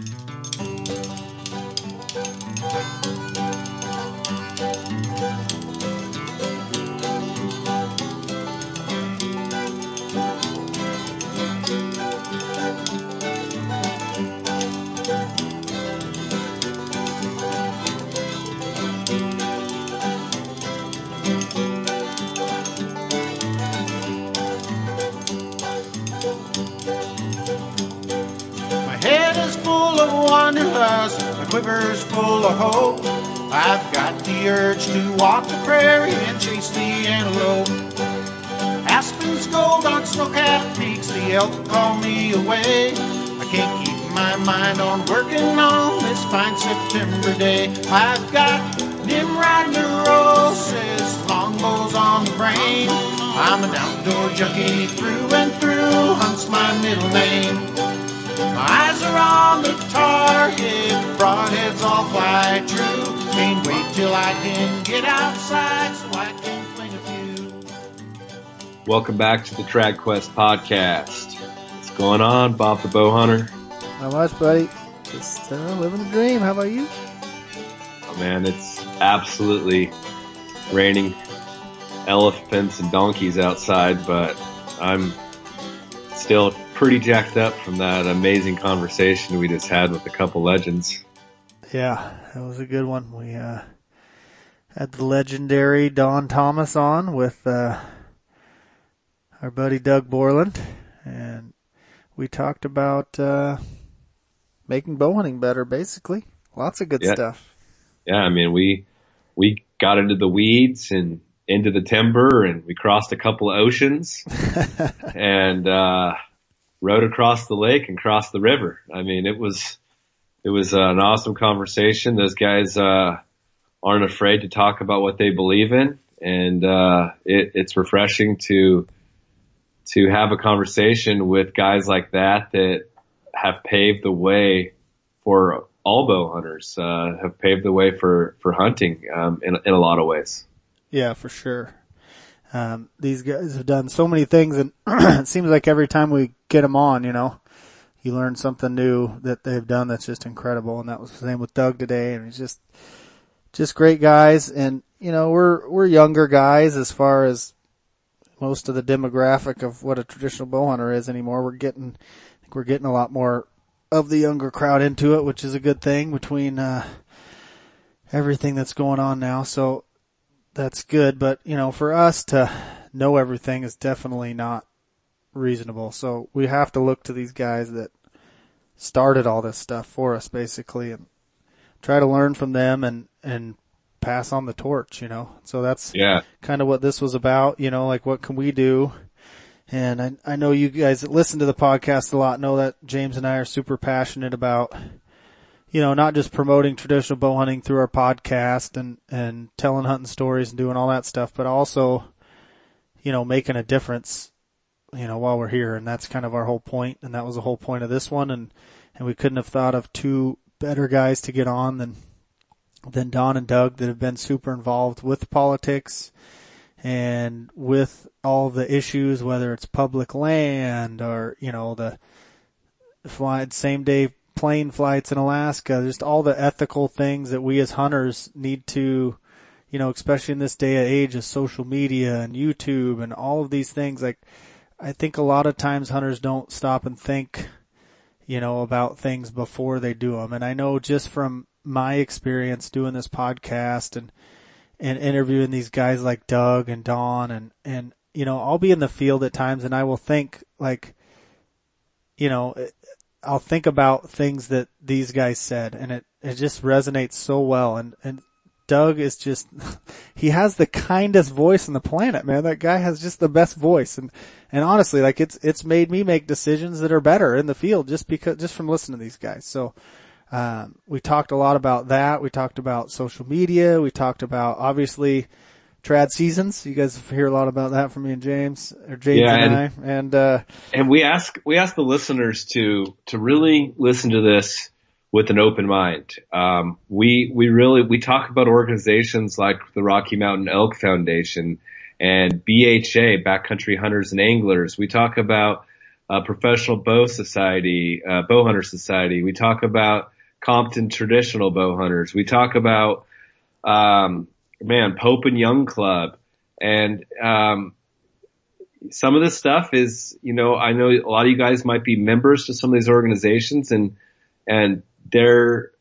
My hope. I've got the urge to walk the prairie and chase the antelope. Aspens gold on snow-capped peaks, the elk call me away. I can't keep my mind on working on this fine September day. I've got Nimrod neurosis, longbows on the brain. I'm an outdoor junkie through and through, hunts my middle name. My eyes are on the target, broadheads all fly true. Can't wait till I can get outside so I can fling a few. Welcome back to the Trad Quest podcast. What's going on, Bob the Bow Hunter? Not much, buddy. Just uh, living the dream. How about you? Oh man, it's absolutely raining elephants and donkeys outside, but I'm still pretty jacked up from that amazing conversation we just had with a couple legends. Yeah, that was a good one. We uh, had the legendary Don Thomas on with uh, our buddy Doug Borland, and we talked about uh, making bow hunting better. Basically, lots of good Yeah. stuff. Yeah, I mean we we got into the weeds and into the timber and we crossed a couple of oceans and uh rode across the lake and crossed the river. I mean it was it was uh, an awesome conversation. Those guys uh aren't afraid to talk about what they believe in and uh it, it's refreshing to to have a conversation with guys like that that have paved the way for all bow hunters, uh, have paved the way for, for hunting, um, in, in a lot of ways. Yeah, for sure. Um, these guys have done so many things and it seems like every time we get them on, you know, you learn something new that they've done that's just incredible. And that was the same with Doug today. And he's just, just great guys. And, you know, we're, we're younger guys as far as most of the demographic of what a traditional bow hunter is anymore. We're getting, I think we're getting a lot more of the younger crowd into it, which is a good thing between, uh, everything that's going on now. So, that's good, but you know, for us to know everything is definitely not reasonable. So we have to look to these guys that started all this stuff for us basically and try to learn from them and, and pass on the torch, you know. So that's Yeah. kind of what this was about, you know, like what can we do? And I, I know you guys that listen to the podcast a lot know that James and I are super passionate about, you know, not just promoting traditional bow hunting through our podcast and, and telling hunting stories and doing all that stuff, but also, you know, making a difference, you know, while we're here. And that's kind of our whole point. And that was the whole point of this one. And, and we couldn't have thought of two better guys to get on than, than Don and Doug that have been super involved with politics and with all the issues, whether it's public land or, you know, the same day plane flights in Alaska, just all the ethical things that we as hunters need to, you know, especially in this day and age of social media and YouTube and all of these things. Like, I think a lot of times hunters don't stop and think, you know, about things before they do them. And I know just from my experience doing this podcast and, and interviewing these guys like Doug and Don and, and, you know, I'll be in the field at times and I will think like, you know, I'll think about things that these guys said and it, it just resonates so well. And, and Doug is just, he has the kindest voice on the planet, man. That guy has just the best voice. And, and honestly, like it's, it's made me make decisions that are better in the field just because, just from listening to these guys. So, um, we talked a lot about that. We talked about social media. We talked about obviously trad seasons. You guys hear a lot about that from me and James or James Yeah, and, and- I. And, uh, And we ask, we ask the listeners to, to really listen to this with an open mind. Um, we, we really, we talk about organizations like the Rocky Mountain Elk Foundation and BHA, Backcountry Hunters and Anglers. We talk about, uh, Professional Bow Society, uh, Bow Hunter Society. We talk about Compton Traditional Bow Hunters. We talk about, um, man, Pope and Young Club. And, um, some of this stuff is, you know, I know a lot of you guys might be members to some of these organizations and, and they're,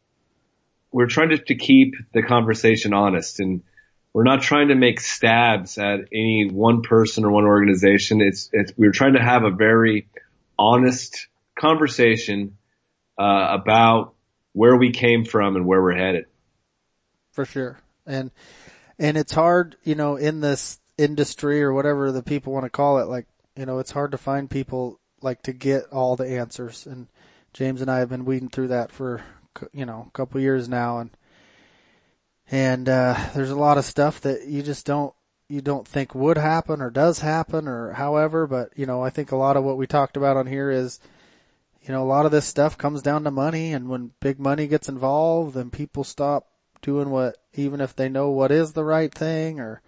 we're trying to, to keep the conversation honest and we're not trying to make stabs at any one person or one organization. It's, it's, we're trying to have a very honest conversation, uh, about where we came from and where we're headed. For sure. And, and it's hard, you know, in this industry or whatever the people want to call it, like, you know, it's hard to find people like to get all the answers. And James and I have been weeding through that for, you know, a couple years now. And, and, uh, there's a lot of stuff that you just don't, you don't think would happen or does happen or however, but you know, I think a lot of what we talked about on here is, you know, a lot of this stuff comes down to money and when big money gets involved, then people stop doing what, even if they know what is the right thing or,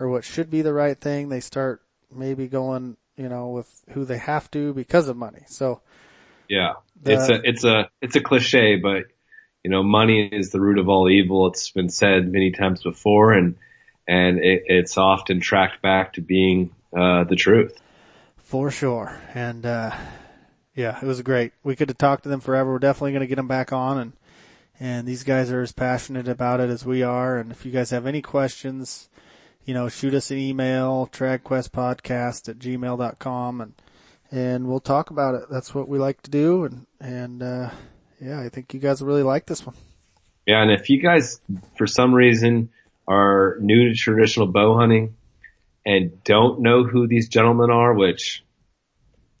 or what should be the right thing, they start maybe going, you know, with who they have to because of money. So. Yeah. The, it's a, it's a, it's a cliche, but you know, money is the root of all evil. It's been said many times before and, and it, it's often tracked back to being, uh, the truth. For sure. And, uh, yeah, it was great. We could have talked to them forever. We're definitely going to get them back on and, and these guys are as passionate about it as we are. And if you guys have any questions, you know, shoot us an email, tradquestpodcast at gmail.com and, and we'll talk about it. That's what we like to do. And, and, uh, yeah, I think you guys will really like this one. Yeah. And if you guys, for some reason, are new to traditional bow hunting and don't know who these gentlemen are, which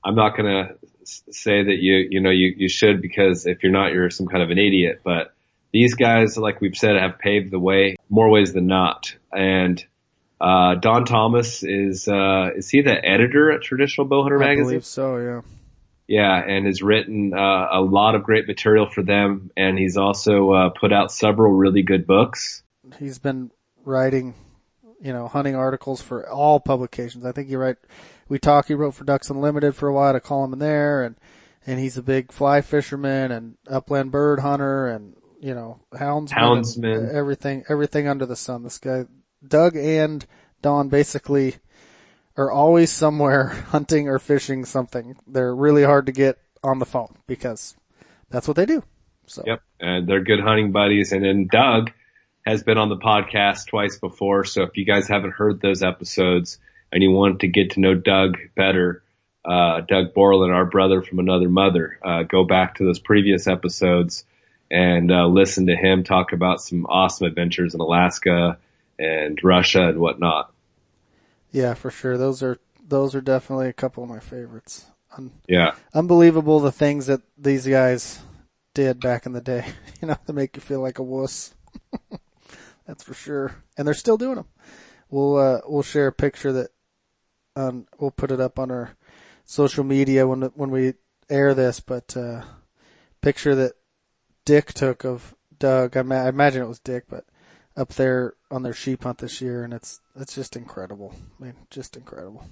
I'm not going to say that you, you know, you, you should because if you're not, you're some kind of an idiot. But these guys, like we've said, have paved the way more ways than not. And, uh, Don Thomas is, uh, is he the editor at Traditional Bowhunter I Magazine? believe so, yeah. Yeah, and has written uh, a lot of great material for them, and he's also uh, put out several really good books. He's been writing, you know, hunting articles for all publications. I think he write, we talk. He wrote for Ducks Unlimited for a while to call him in there, and and he's a big fly fisherman and upland bird hunter, and you know, houndsman, Houndsman. everything, everything under the sun. This guy, Doug and Don, basically are always somewhere hunting or fishing something. They're really hard to get on the phone because that's what they do. So Yep, and they're good hunting buddies. And then Doug has been on the podcast twice before, so if you guys haven't heard those episodes and you want to get to know Doug better, uh, Doug Borland, our brother from another mother, uh, go back to those previous episodes and uh, listen to him talk about some awesome adventures in Alaska and Russia and whatnot. yeah, for sure. Those are those are definitely a couple of my favorites. Un- Yeah. unbelievable the things that these guys did back in the day. You know, to make you feel like a wuss. That's for sure. And they're still doing them. We'll uh, we'll share a picture that um, we'll put it up on our social media when when we air this. But uh, picture that Dick took of Doug. I, ma- I imagine it was Dick, but up there on their sheep hunt this year, and it's it's just incredible. I mean, just incredible.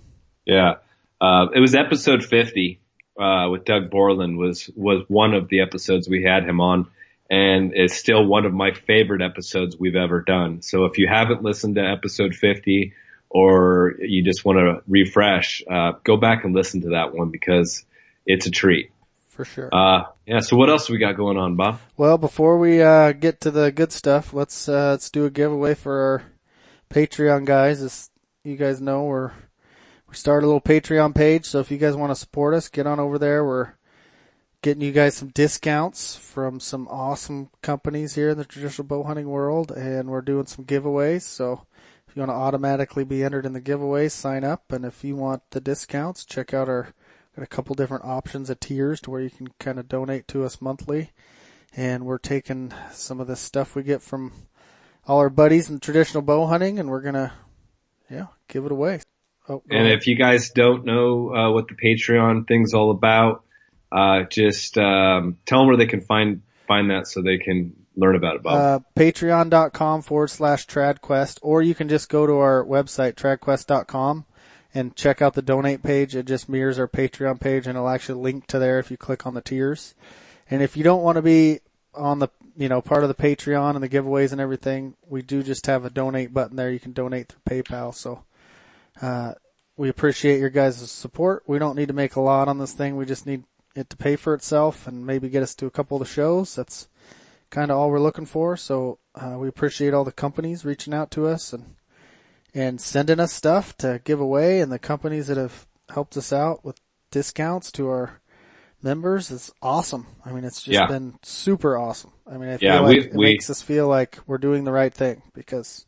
Yeah. Uh, it was episode 50, uh, with Doug Borland was, was one of the episodes we had him on and is still one of my favorite episodes we've ever done. So if you haven't listened to episode 50 or you just want to refresh, uh, go back and listen to that one because it's a treat. For sure. Uh, yeah. So what else we got going on, Bob? Well, before we uh, get to the good stuff, let's uh, let's do a giveaway for our Patreon guys. As you guys know, we're we started a little Patreon page, so if you guys want to support us, get on over there. We're getting you guys some discounts from some awesome companies here in the traditional bow hunting world, and we're doing some giveaways. So if you want to automatically be entered in the giveaways, sign up. And if you want the discounts, check out our got a couple different options of tiers to where you can kind of donate to us monthly and we're taking some of the stuff we get from all our buddies in traditional bow hunting and we're gonna yeah give it away oh, And ahead. if you guys don't know uh, what the Patreon thing's all about, uh, just um, tell them where they can find find that so they can learn about it, Bob. uh, patreon.com forward slash tradquest or you can just go to our website tradquest.com and check out the donate page. It just mirrors our Patreon page and it'll actually link to there if you click on the tiers. And if you don't want to be on the, you know, part of the Patreon and the giveaways and everything, we do just have a donate button there. You can donate through PayPal. So, uh, we appreciate your guys' support. We don't need to make a lot on this thing. We just need it to pay for itself and maybe get us to a couple of the shows. That's kind of all we're looking for. So, uh, we appreciate all the companies reaching out to us and, and sending us stuff to give away and the companies that have helped us out with discounts to our members is awesome. I mean, it's just Yeah. been super awesome. I mean, I feel Yeah, like we- it we- makes us feel like we're doing the right thing because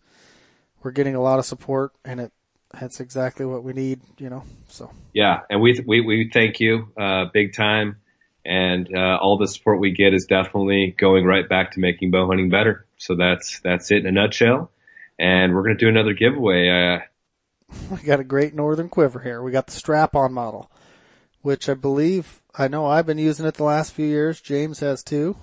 we're getting a lot of support and it, that's exactly what we need, you know, so. Yeah, and we we we thank you uh, big time, and uh, all the support we get is definitely going right back to making bow hunting better. So that's that's it in a nutshell. And we're gonna do another giveaway. Uh, We got a great northern quiver here. We got the strap on model, which I believe, I know I've been using it the last few years. James has too.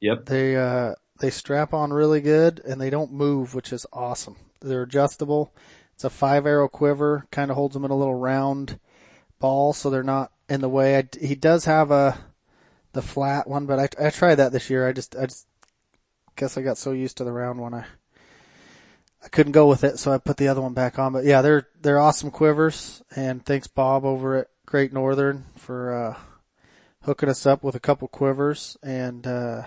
yep, They, uh, they strap on really good and they don't move, which is awesome. They're adjustable. It's a five arrow quiver, kind of holds them in a little round ball so they're not in the way. I, he does have a, the flat one, but I, I tried that this year. I just, I just guess I got so used to the round one. I, I couldn't go with it, so I put the other one back on. But yeah, they're, they're awesome quivers and thanks Bob over at Great Northern for, uh, hooking us up with a couple quivers and, uh,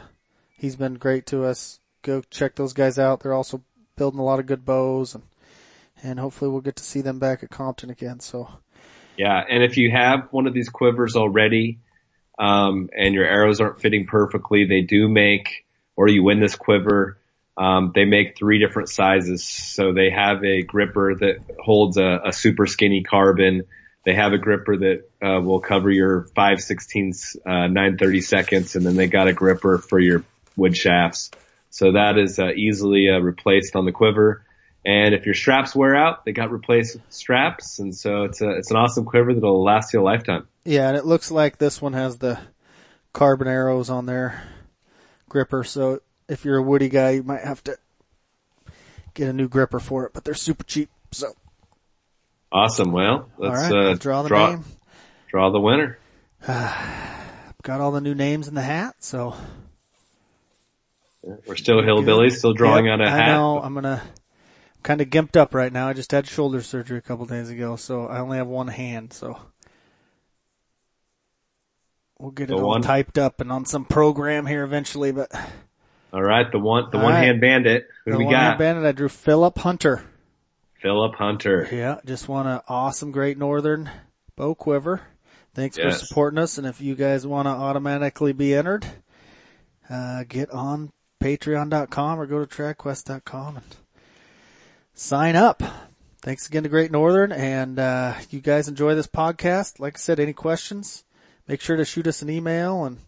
he's been great to us. Go check those guys out. They're also building a lot of good bows and, and hopefully we'll get to see them back at Compton again. So yeah. And if you have one of these quivers already, um, and your arrows aren't fitting perfectly, they do make, or you win this quiver. Um, they make three different sizes. So they have a gripper that holds a, a super skinny carbon. They have a gripper that uh, will cover your 5 16ths, uh, 9 30 seconds, and then they got a gripper for your wood shafts. So that is uh, easily uh, replaced on the quiver. And if your straps wear out, they got replaced straps, and so it's a it's an awesome quiver that'll last you a lifetime. yeah, and it looks like this one has the carbon arrows on their gripper. So if you're a woody guy, you might have to get a new gripper for it, but they're super cheap. So Awesome. Well, let's right, uh, I'll draw the draw name. draw the winner. Got all the new names in the hat. So We're still hillbillies, still drawing Yep, on a hat. I know. I'm gonna kind of gimped up right now. I just had shoulder surgery a couple days ago, so I only have one hand. So we'll get it The all one- typed up and on some program here eventually. But All right, the one the All one right. hand bandit. Who the we one hand got? bandit, I drew Philip Hunter. Philip Hunter. Yeah, just won an awesome Great Northern bow quiver. Thanks Yes. for supporting us. And if you guys want to automatically be entered, uh, get on patreon.com or go to tradquest.com and sign up. Thanks again to Great Northern and, uh, you guys enjoy this podcast. Like I said, any questions, make sure to shoot us an email and,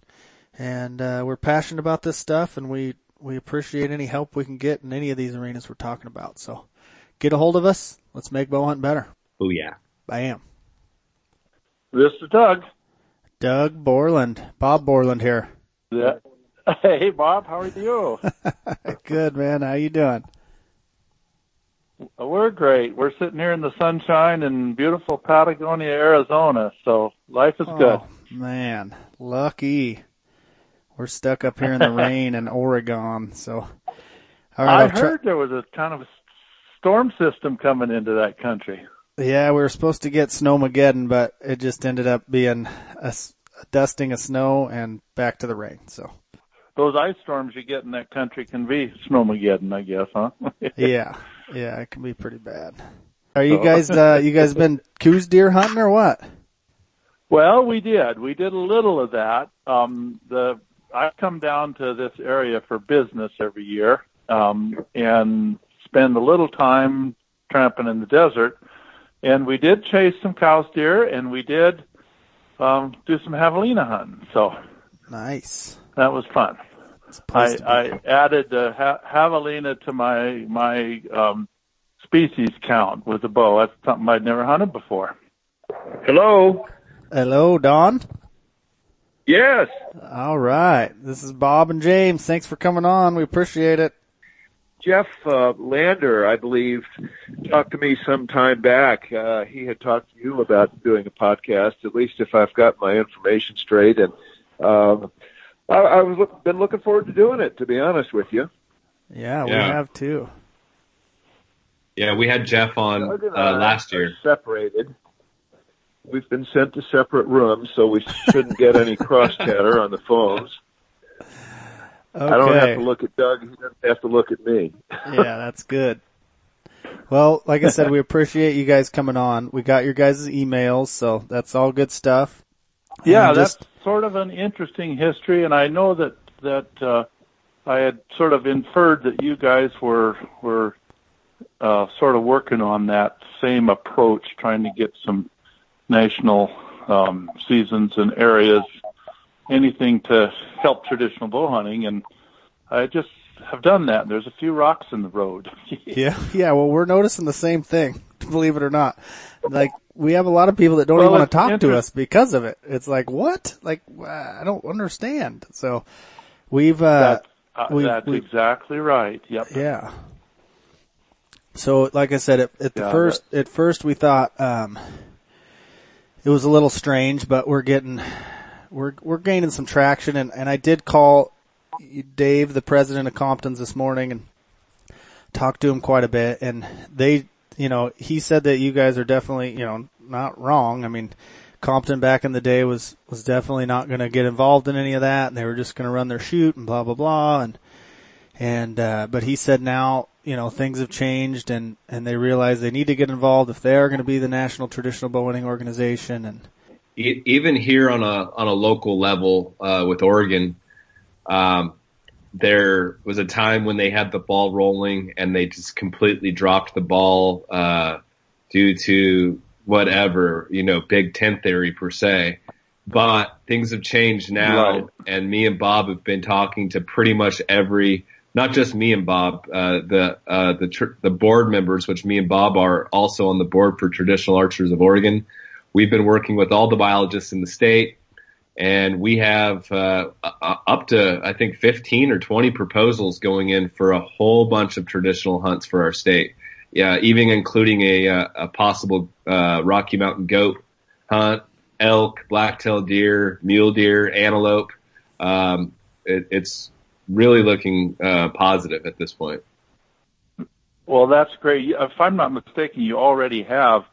and, uh, we're passionate about this stuff and we, we appreciate any help we can get in any of these arenas we're talking about. So get a hold of us. Let's make bow hunting better. Oh yeah. Bam. This is Doug. Doug Borland. Bob Borland here. Yeah. Hey, Bob, how are you? Good man. How you doing? We're great. We're sitting here in the sunshine in beautiful Patagonia, Arizona. So life is good. Oh, man, lucky. We're stuck up here in the rain in Oregon. So, right. I try- heard there was a kind of a storm system coming into that country. yeah, we were supposed to get snowmageddon, but it just ended up being a dusting of snow and back to the rain. So, Those ice storms you get in that country can be snowmageddon, I guess, huh? yeah, yeah, it can be pretty bad. Are you guys? Uh, you guys been Coues deer hunting or what? Well, we did. We did a little of that. Um, the I come down to this area for business every year, um, and spend a little time tramping in the desert. And we did chase some Coues deer, and we did um, do some javelina hunting. So Nice. that was fun. It's I. I added uh, ha- javelina to my my um, species count with a bow. That's something I'd never hunted before. Hello. Hello, Don. Yes. All right. This is Bob and James. Thanks for coming on. We appreciate it. Jeff uh, Lander, I believe, talked to me some time back. Uh, he had talked to you about doing a podcast, at least if I've got my information straight. And um, I, I was look, been looking forward to doing it, to be honest with you. Yeah, we Yeah. have too. Yeah, we had Jeff on uh, last year. Separated. We've been sent to separate rooms, so we shouldn't get any cross chatter on the phones. Okay. I don't have to look at Doug. He doesn't have to look at me. yeah, that's good. Well, like I said, we appreciate you guys coming on. We got your guys' emails, so that's all good stuff. Yeah, And that's sort of an interesting history, and I know that that uh, I had sort of inferred that you guys were were uh, sort of working on that same approach, trying to get some national um, seasons and areas, anything to help traditional bow hunting, and I just have done that. There's a few rocks in the road. Yeah, yeah. Well, we're noticing the same thing, believe it or not. Like we have a lot of people that don't Well, even want to talk to us because of it. It's like what? Like I don't understand. So we've uh, That's, uh, we- that's we- exactly right. Yep. Yeah. So, like I said, at, at the Yeah, first, at first we thought, um, it was a little strange, but we're getting, we're, we're gaining some traction and, and I did call Dave, the president of Compton's this morning and talked to him quite a bit and they, you know, he said that you guys are definitely, you know, not wrong. I mean, Compton back in the day was, was definitely not going to get involved in any of that and they were just going to run their shoot and blah, blah, blah. And, and, uh, but he said now, you know, things have changed and, and they realize they need to get involved if they are going to be the national traditional bow hunting organization. And even here on a on a local level uh, with Oregon, um, there was a time when they had the ball rolling and they just completely dropped the ball uh, due to whatever you know Big Ten theory per se. But things have changed now, Right. and me and Bob have been talking to pretty much every, not just me and Bob, uh, the uh, the tr- the board members, which me and Bob are also on the board for Traditional Archers of Oregon. We've been working with all the biologists in the state, and we have uh, uh, up to I think 15 or 20 proposals going in for a whole bunch of traditional hunts for our state. Yeah, even including a uh, a possible uh, Rocky Mountain goat hunt, elk, black-tailed deer, mule deer, antelope. Um, it, it's really looking uh, positive at this point. Well, that's great. If I'm not mistaken, you already have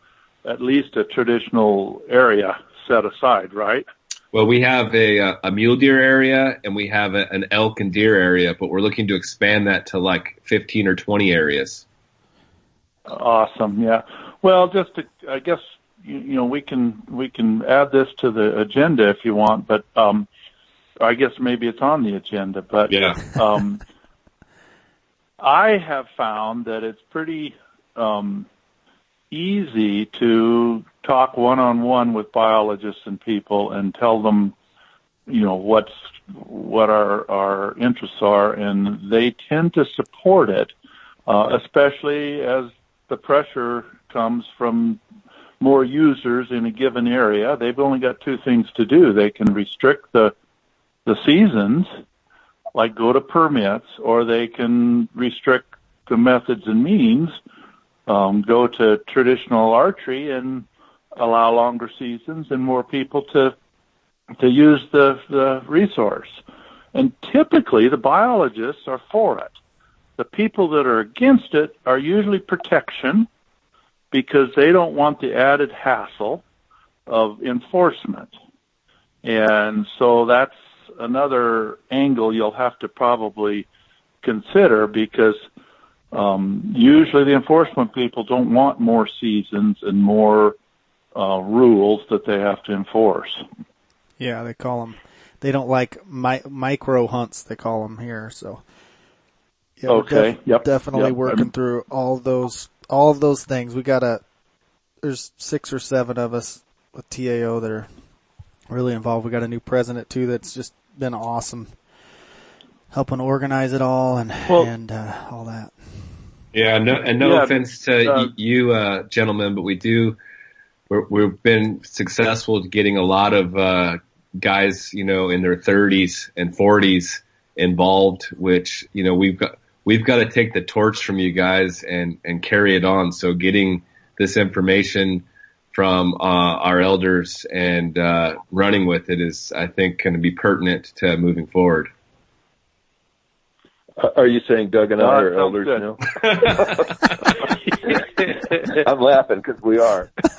at least a traditional area set aside, right? Well, we have a a mule deer area and we have a, an elk and deer area, but we're looking to expand that to like 15 or 20 areas. Awesome. Yeah. Well, just to, I guess you, you know we can we can add this to the agenda if you want, but um, I guess maybe it's on the agenda. But Yeah. um, I have found that it's pretty um, easy to talk one on one with biologists and people and tell them, you know, what's what our our interests are, and they tend to support it, uh, especially as the pressure comes from more users in a given area. They've only got two things to do. They can restrict the the seasons, like go to permits, or they can restrict the methods and means, um, go to traditional archery and allow longer seasons and more people to to use the the resource. And typically, the biologists are for it. The people that are against it are usually protection because they don't want the added hassle of enforcement. And so that's another angle you'll have to probably consider because um, usually the enforcement people don't want more seasons and more uh, rules that they have to enforce. yeah, they call them, they don't like mi- micro hunts, they call them here. So yeah, we're Okay. Yep. definitely Yep. working I'm- through all of those, all of those things. We got a, there's six or seven of us with TAO that are really involved. We got a new president too that's just been awesome helping organize it all and, Well- and, uh, all that. Yeah, no, and no Yeah, offense to uh, y- you, uh, gentlemen, but we do, we're, we've been successful at getting a lot of, uh, guys, you know, in their thirties and forties involved, which, you know, we've got, we we've got to take the torch from you guys and, and carry it on. So getting this information from, uh, our elders and, uh, running with it is, I think, going to be pertinent to moving forward. Are you saying Doug and I Uh, are elders good. now? I'm laughing because we are.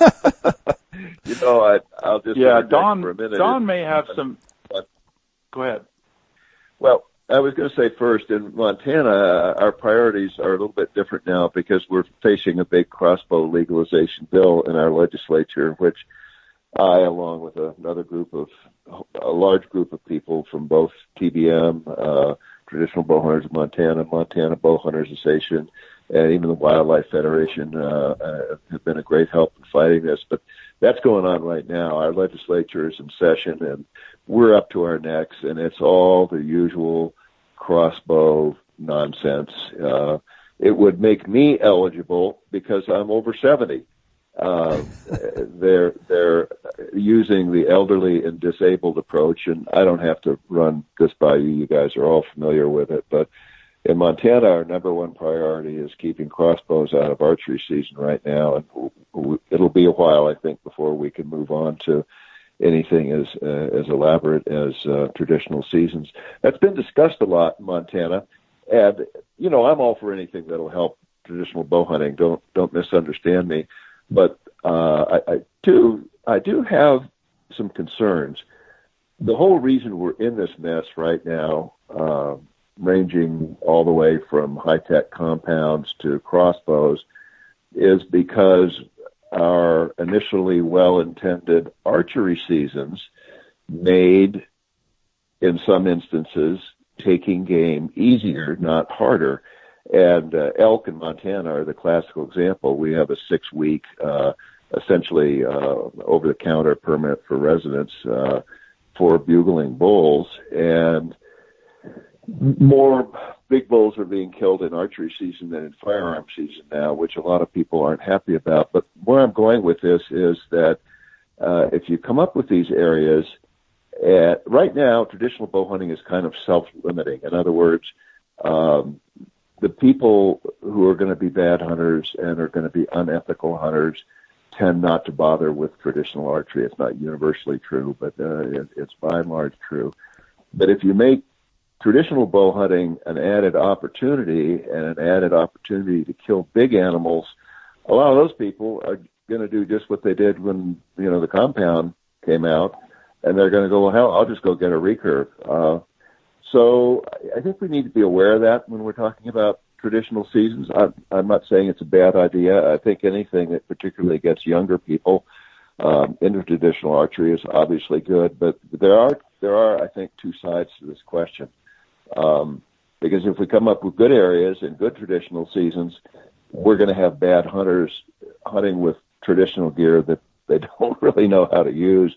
you know, I, I'll just yeah, Don. for a minute. Don may have some. What? Go ahead. Well, I was going to say first, in Montana, our priorities are a little bit different now because we're facing a big crossbow legalization bill in our legislature, which I, along with another group of, a large group of people from both TBM, uh, Traditional Bow Hunters of Montana, Montana Bow Hunters Association, and even the Wildlife Federation, uh, uh, have been a great help in fighting this. But that's going on right now. Our legislature is in session and we're up to our necks and it's all the usual crossbow nonsense. Uh, it would make me eligible because I'm over 70. Uh, they're, they're using the elderly and disabled approach and I don't have to run this by you. You guys are all familiar with it, but in Montana, our number one priority is keeping crossbows out of archery season right now, and it'll be a while, I think, before we can move on to anything as uh, as elaborate as uh, traditional seasons. That's been discussed a lot in Montana, and you know, I'm all for anything that'll help traditional bow hunting. Don't don't misunderstand me, but uh, I, I do I do have some concerns. The whole reason we're in this mess right now. Um, ranging all the way from high tech compounds to crossbows is because our initially well intended archery seasons made, in some instances, taking game easier, not harder. And uh, elk in Montana are the classical example. We have a six week, uh, essentially uh, over the counter permit for residents uh, for bugling bulls. And more big bulls are being killed in archery season than in firearm season now, which a lot of people aren't happy about. But where I'm going with this is that uh, if you come up with these areas, at, right now, traditional bow hunting is kind of self-limiting. In other words, um, the people who are going to be bad hunters and are going to be unethical hunters tend not to bother with traditional archery. It's not universally true, but uh, it, it's by and large true. But if you make traditional bow hunting an added opportunity and an added opportunity to kill big animals, a lot of those people are going to do just what they did when you know the compound came out, and they're going to go, well, hell, I'll just go get a recurve. Uh, so I think we need to be aware of that when we're talking about traditional seasons. I, I'm not saying it's a bad idea. I think anything that particularly gets younger people um, into traditional archery is obviously good, but there are there are I think two sides to this question. Um, because if we come up with good areas and good traditional seasons, we're going to have bad hunters hunting with traditional gear that they don't really know how to use,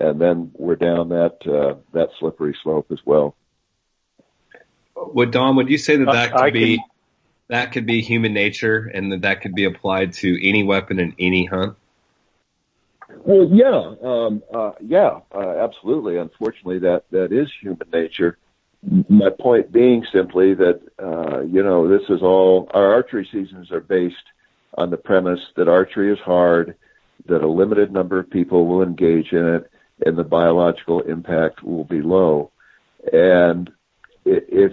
and then we're down that uh, that slippery slope as well. Would Don, would you say that that could I be can- that could be human nature and that that could be applied to any weapon in any hunt? Well, yeah, um, uh, yeah, uh, absolutely. Unfortunately, that that is human nature. My point being simply that uh, you know this is all our archery seasons are based on the premise that archery is hard, that a limited number of people will engage in it, and the biological impact will be low. And if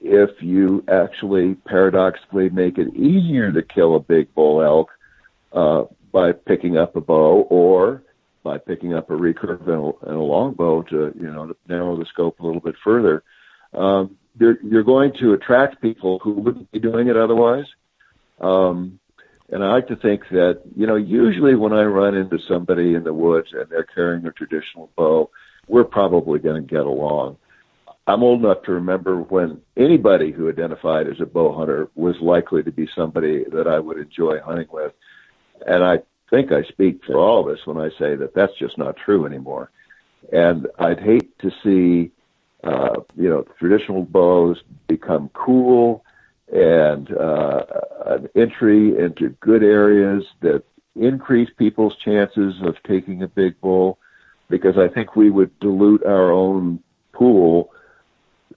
if you actually paradoxically make it easier to kill a big bull elk uh, by picking up a bow or by picking up a recurve and a, and a longbow to you know to narrow the scope a little bit further, um, you're you're going to attract people who wouldn't be doing it otherwise. Um, and I like to think that you know usually when I run into somebody in the woods and they're carrying a traditional bow, we're probably going to get along. I'm old enough to remember when anybody who identified as a bow hunter was likely to be somebody that I would enjoy hunting with. And I think I speak for all of us when I say that that's just not true anymore. And I'd hate to see, uh, you know, traditional bows become cool and uh, an entry into good areas that increase people's chances of taking a big bull because I think we would dilute our own pool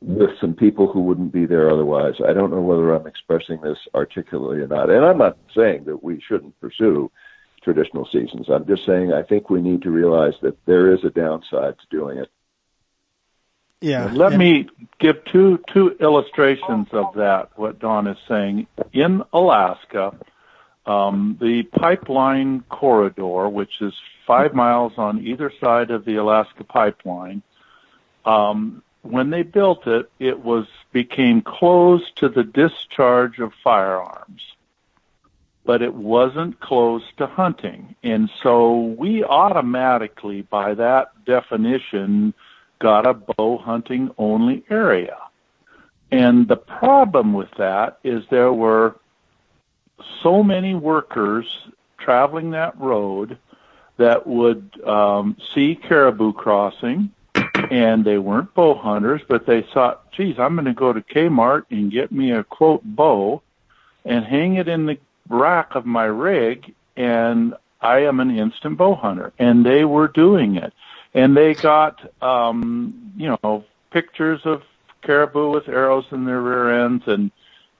with some people who wouldn't be there otherwise. I don't know whether I'm expressing this articulately or not. And I'm not saying that we shouldn't pursue traditional seasons. I'm just saying I think we need to realize that there is a downside to doing it. Yeah. Let and- me give two two illustrations of that. What Don is saying in Alaska, um, the pipeline corridor, which is five miles on either side of the Alaska pipeline, um, when they built it, it was became closed to the discharge of firearms, but it wasn't closed to hunting, and so we automatically, by that definition, got a bow hunting only area. And the problem with that is there were so many workers traveling that road that would um, see caribou crossing, and they weren't bow hunters, but they thought, geez, I'm going to go to Kmart and get me a quote bow and hang it in the rack of my rig, and I am an instant bow hunter. And they were doing it. And they got, um, you know, pictures of caribou with arrows in their rear ends and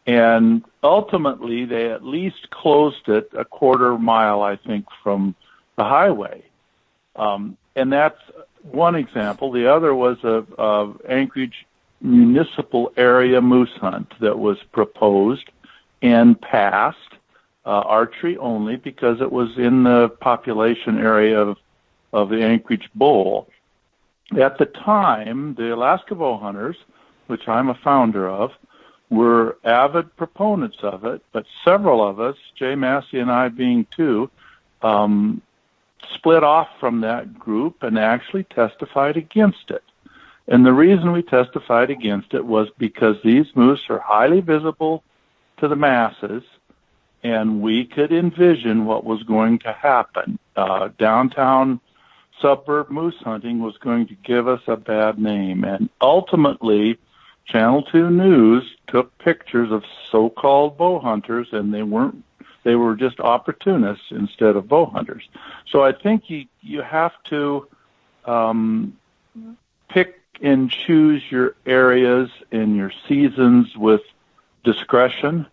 and ultimately they at least closed it a quarter mile, I think, from the highway. Um, and that's one example. The other was a, Anchorage municipal area moose hunt that was proposed and passed, uh, archery only because it was in the population area of, of the Anchorage Bowl. At the time, the Alaska bow hunters, which I'm a founder of, were avid proponents of it, but several of us, Jay Massey and I being two, um, split off from that group and actually testified against it. And the reason we testified against it was because these moose are highly visible to the masses, and we could envision what was going to happen. Uh, downtown suburb moose hunting was going to give us a bad name, and ultimately, Channel 2 News took pictures of so-called bow hunters and they weren't they were just opportunists instead of bow hunters. So I think you you have to um, pick and choose your areas and your seasons with discretion,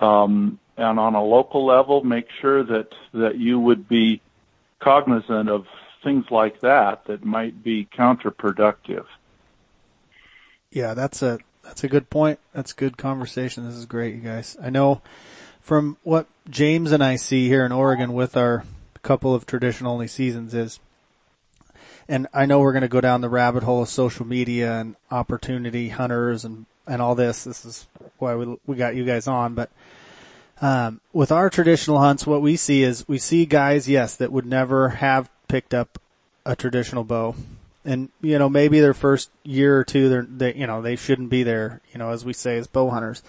um, and on a local level, make sure that that you would be cognizant of things like that that might be counterproductive. Yeah, that's a that's a good point. That's good conversation. This is great, you guys. I know from what James and I see here in Oregon with our couple of traditional only seasons is and I know we're going to go down the rabbit hole of social media and opportunity hunters and and all this. This is why we we got you guys on, but um, with our traditional hunts, what we see is we see guys, yes, that would never have picked up a traditional bow, and you know maybe their first year or two, they're they you know they shouldn't be there, you know, as we say as bow hunters.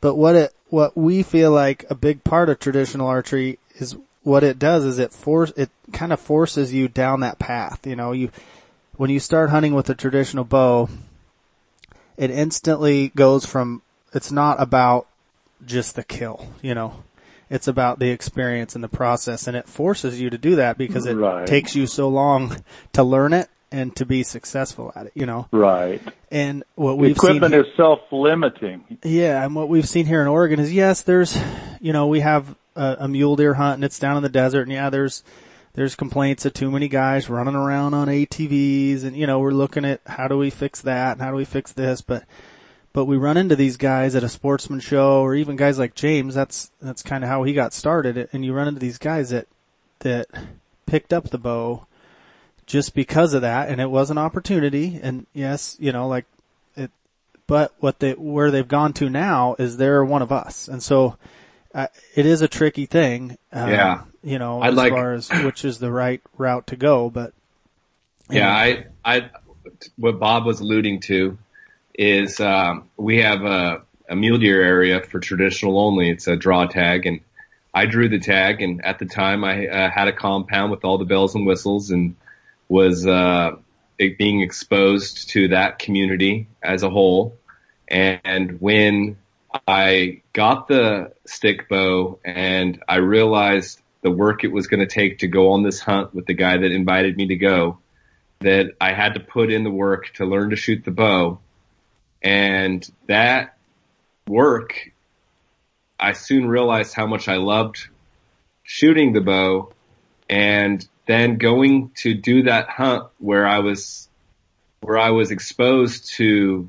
But what it what we feel like a big part of traditional archery is what it does is it force it kind of forces you down that path. You know, you when you start hunting with a traditional bow, it instantly goes from it's not about just the kill, you know. It's about the experience and the process and it forces you to do that because it Right. takes you so long to learn it and to be successful at it, you know. Right. And what we've seen equipment is self-limiting. yeah, and what we've seen here in Oregon is yes, there's, you know, we have a, a mule deer hunt and it's down in the desert and yeah, there's, there's complaints of too many guys running around on ATVs and you know, we're looking at how do we fix that and how do we fix this, but, but we run into these guys at a sportsman show or even guys like James, that's, that's kind of how he got started and you run into these guys that, that picked up the bow just because of that and it was an opportunity and yes, you know, like it, but what they, where they've gone to now is they're one of us. And so, uh, it is a tricky thing. Um, Yeah. You know, I'd as like- far as which is the right route to go, but. Yeah, I, I, what Bob was alluding to is um, we have a, a mule deer area for traditional only. It's a draw tag, and I drew the tag. And at the time, I uh, had a compound with all the bells and whistles, and was uh, being exposed to that community as a whole. And when I got the stick bow, and I realized the work it was going to take to go on this hunt with the guy that invited me to go that I had to put in the work to learn to shoot the bow. And that work, I soon realized how much I loved shooting the bow and then going to do that hunt where I was, where I was exposed to,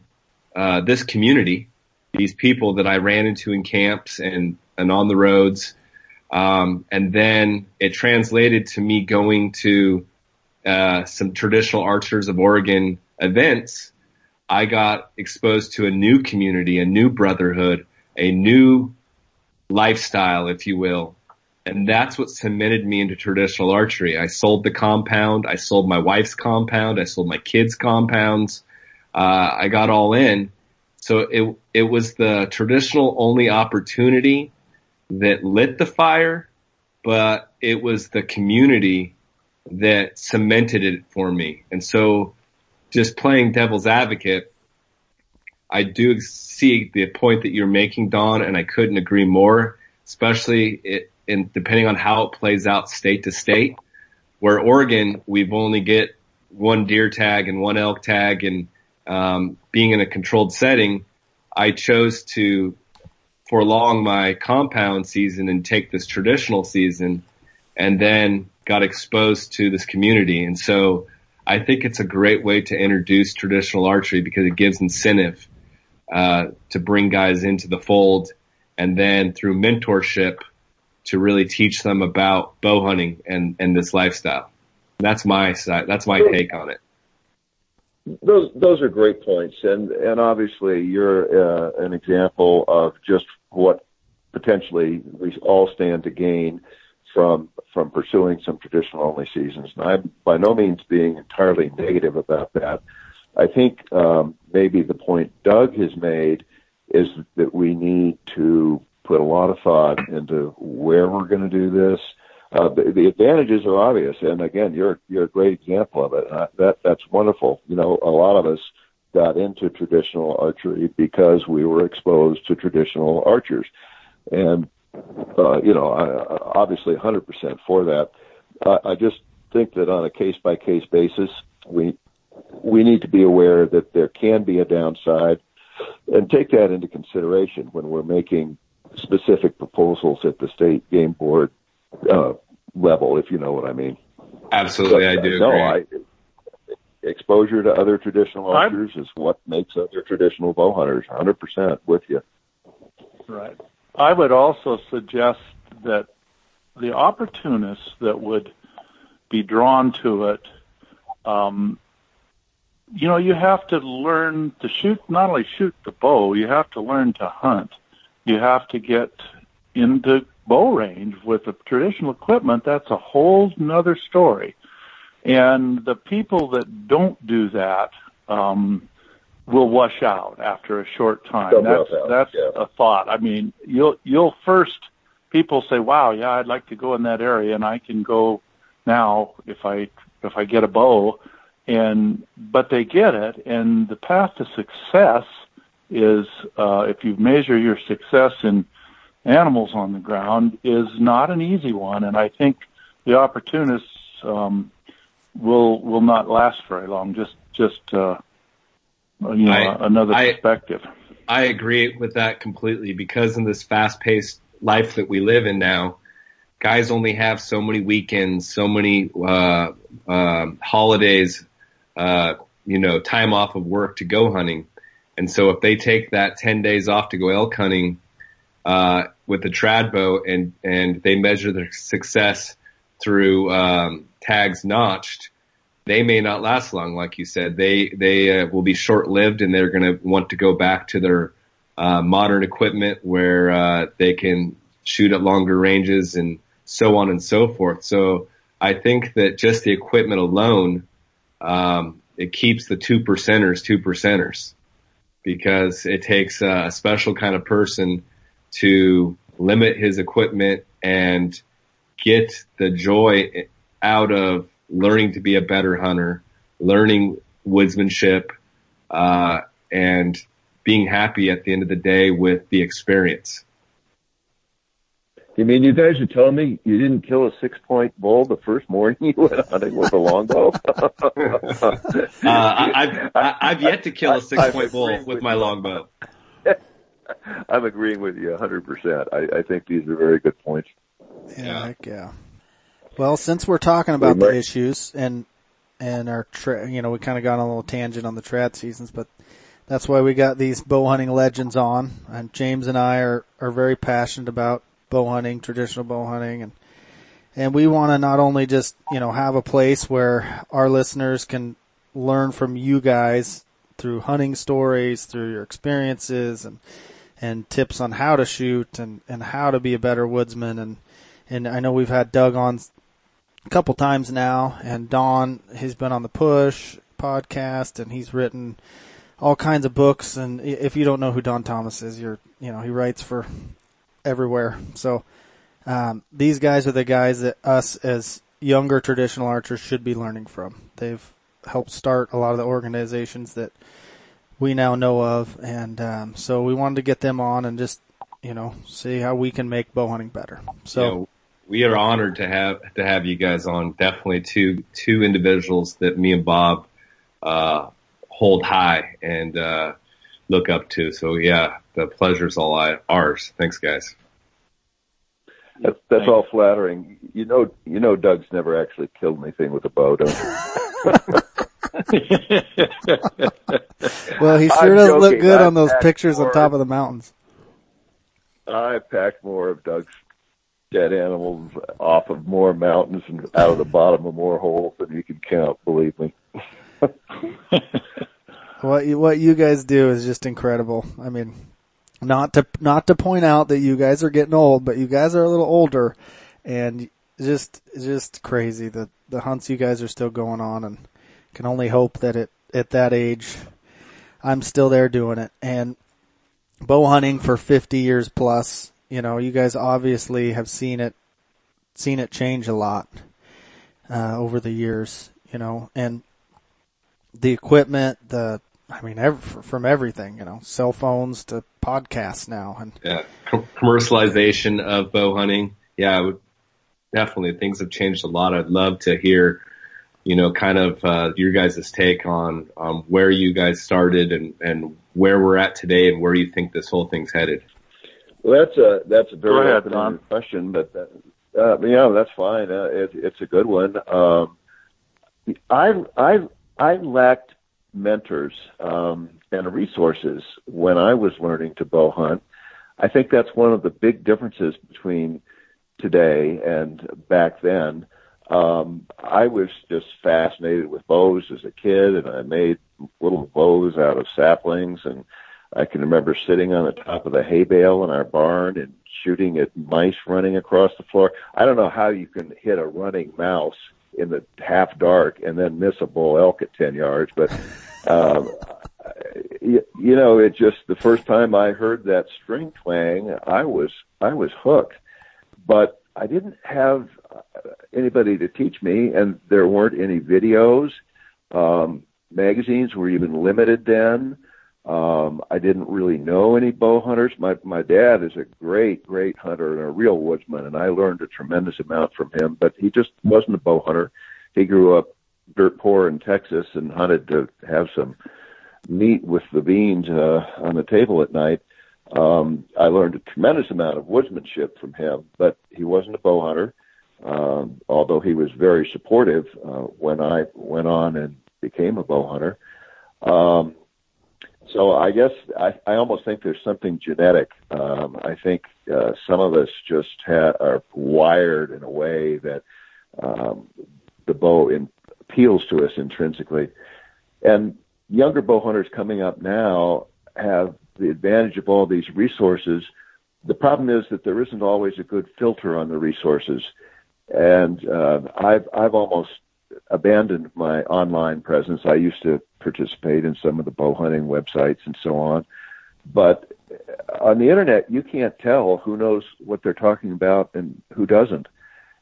uh, this community, these people that I ran into in camps and, and on the roads. Um, and then it translated to me going to, uh, some traditional archers of Oregon events. I got exposed to a new community, a new brotherhood, a new lifestyle, if you will. And that's what cemented me into traditional archery. I sold the compound. I sold my wife's compound. I sold my kids' compounds. Uh, I got all in. So it, it was the traditional only opportunity that lit the fire, but it was the community that cemented it for me. And so just playing devil's advocate, I do see the point that you're making, Don, and I couldn't agree more, especially it, in depending on how it plays out state to state. Where Oregon, we've only get one deer tag and one elk tag, and um, being in a controlled setting, I chose to prolong my compound season and take this traditional season, and then got exposed to this community. And so I think it's a great way to introduce traditional archery because it gives incentive uh, to bring guys into the fold, and then through mentorship to really teach them about bow hunting and, and this lifestyle. That's my side. That's my take on it. Those those are great points, and and obviously you're uh, an example of just what potentially we all stand to gain from from pursuing some traditional only seasons. And I'm by no means being entirely negative about that. I think um, maybe the point Doug has made is that we need to put a lot of thought into where we're going to do this. Uh, the, the advantages are obvious, and again, you're you're a great example of it. Uh, that that's wonderful. You know, a lot of us got into traditional archery because we were exposed to traditional archers, and uh, you know, I, obviously 100% for that. I, I just think that on a case by case basis, we we need to be aware that there can be a downside, and take that into consideration when we're making specific proposals at the state game board uh, level, if you know what I mean. Absolutely, I do. No, I, exposure to other traditional archers is what makes other traditional bow hunters. 100% with you. Right. I would also suggest that the opportunists that would be drawn to it, um, you know, you have to learn to shoot, not only shoot the bow, you have to learn to hunt. You have to get into bow range with the traditional equipment. That's a whole nother story. And the people that don't do that, um, will wash out after a short time. They'll that's that's yeah. a thought. I mean, you'll you'll first people say, "Wow, yeah, I'd like to go in that area, and I can go now if I if I get a bow." And but they get it, and the path to success is uh, if you measure your success in animals on the ground is not an easy one, and I think the opportunists um, will will not last very long. Just just uh, you know I- another perspective. I agree with that completely because in this fast paced life that we live in now, guys only have so many weekends, so many, uh, um holidays, uh, you know, time off of work to go hunting. And so if they take that 10 days off to go elk hunting, uh, with the trad bow and, and they measure their success through, um, tags notched, they may not last long, like you said. They they uh, will be short lived, and they're going to want to go back to their uh, modern equipment where uh, they can shoot at longer ranges and so on and so forth. So I think that just the equipment alone, um, it keeps the two percenters two percenters because it takes a special kind of person to limit his equipment and get the joy out of learning to be a better hunter, learning woodsmanship, uh, and being happy at the end of the day with the experience. You mean you guys are telling me you didn't kill a six point bull the first morning you went hunting with a longbow? uh, I, have I've yet to kill a six point bull with, with my longbow. I'm agreeing with you 100%. I, I think these are very good points. Yeah, yeah. Well, since we're talking about the issues and and our tra- you know we kind of got on a little tangent on the trad seasons, but that's why we got these bow hunting legends on. And James and I are are very passionate about bow hunting, traditional bow hunting, and and we want to not only just you know have a place where our listeners can learn from you guys through hunting stories, through your experiences, and and tips on how to shoot and and how to be a better woodsman. And and I know we've had Doug on a couple times now, and Don he's been on the Push podcast, and he's written all kinds of books. And if you don't know who Don Thomas is, you're you know he writes for everywhere. So um, these guys are the guys that us as younger traditional archers should be learning from. They've helped start a lot of the organizations that we now know of, and um, so we wanted to get them on and just you know see how we can make bow hunting better. So. Know, we are honored to have to have you guys on. Definitely two two individuals that me and Bob uh, hold high and uh, look up to. So yeah, the pleasure's all ours. Thanks, guys. That's that's Thanks. all flattering. You know, you know, Doug's never actually killed anything with a bow, don't you? well, he sure I'm does joking. look good I on those pictures on top of the mountains. I packed more of Doug's dead animals off of more mountains and out of the bottom of more holes than you can count. Believe me. what you, what you guys do is just incredible. I mean, not to not to point out that you guys are getting old, but you guys are a little older, and just just crazy that the hunts you guys are still going on, and can only hope that it at that age, I'm still there doing it. And bow hunting for 50 years plus, you know, you guys obviously have seen it seen it change a lot uh, over the years, you know, and the equipment, the I mean, from everything, you know, cell phones to podcasts now, and yeah, commercialization of bow hunting. Yeah, definitely things have changed a lot. I'd love to hear, you know, kind of uh, your guys' take on um, where you guys started and and where we're at today, and where you think this whole thing's headed. Well, that's a that's a very open question, but uh, uh, yeah, that's fine. Uh, it, it's a good one. Um, I I I lacked mentors um, and resources when I was learning to bow hunt. I think that's one of the big differences between today and back then. Um, I was just fascinated with bows as a kid, and I made little bows out of saplings. And I can remember sitting on the top of the hay bale in our barn and shooting at mice running across the floor. I don't know how you can hit a running mouse in the half dark and then miss a bull elk at 10 yards. But, um, you, you know, it just, the first time I heard that string twang, I was, I was hooked, but I didn't have anybody to teach me and there weren't any videos. Um, magazines were even limited then. Um, I didn't really know any bow hunters. My my dad is a great, great hunter and a real woodsman, and I learned a tremendous amount from him. But he just wasn't a bow hunter. He grew up dirt poor in Texas and hunted to have some meat with the beans uh, on the table at night. Um, I learned a tremendous amount of woodsmanship from him, but he wasn't a bow hunter. Um, although he was very supportive uh, when I went on and became a bow hunter. Um, so I guess I, I almost think there's something genetic. Um, I think uh, some of us just ha- are wired in a way that um, the bow in, appeals to us intrinsically. And younger bow hunters coming up now have the advantage of all these resources. The problem is that there isn't always a good filter on the resources, and uh, I've I've almost abandoned my online presence. I used to participate in some of the bow hunting websites and so on. But on the internet, you can't tell who knows what they're talking about and who doesn't.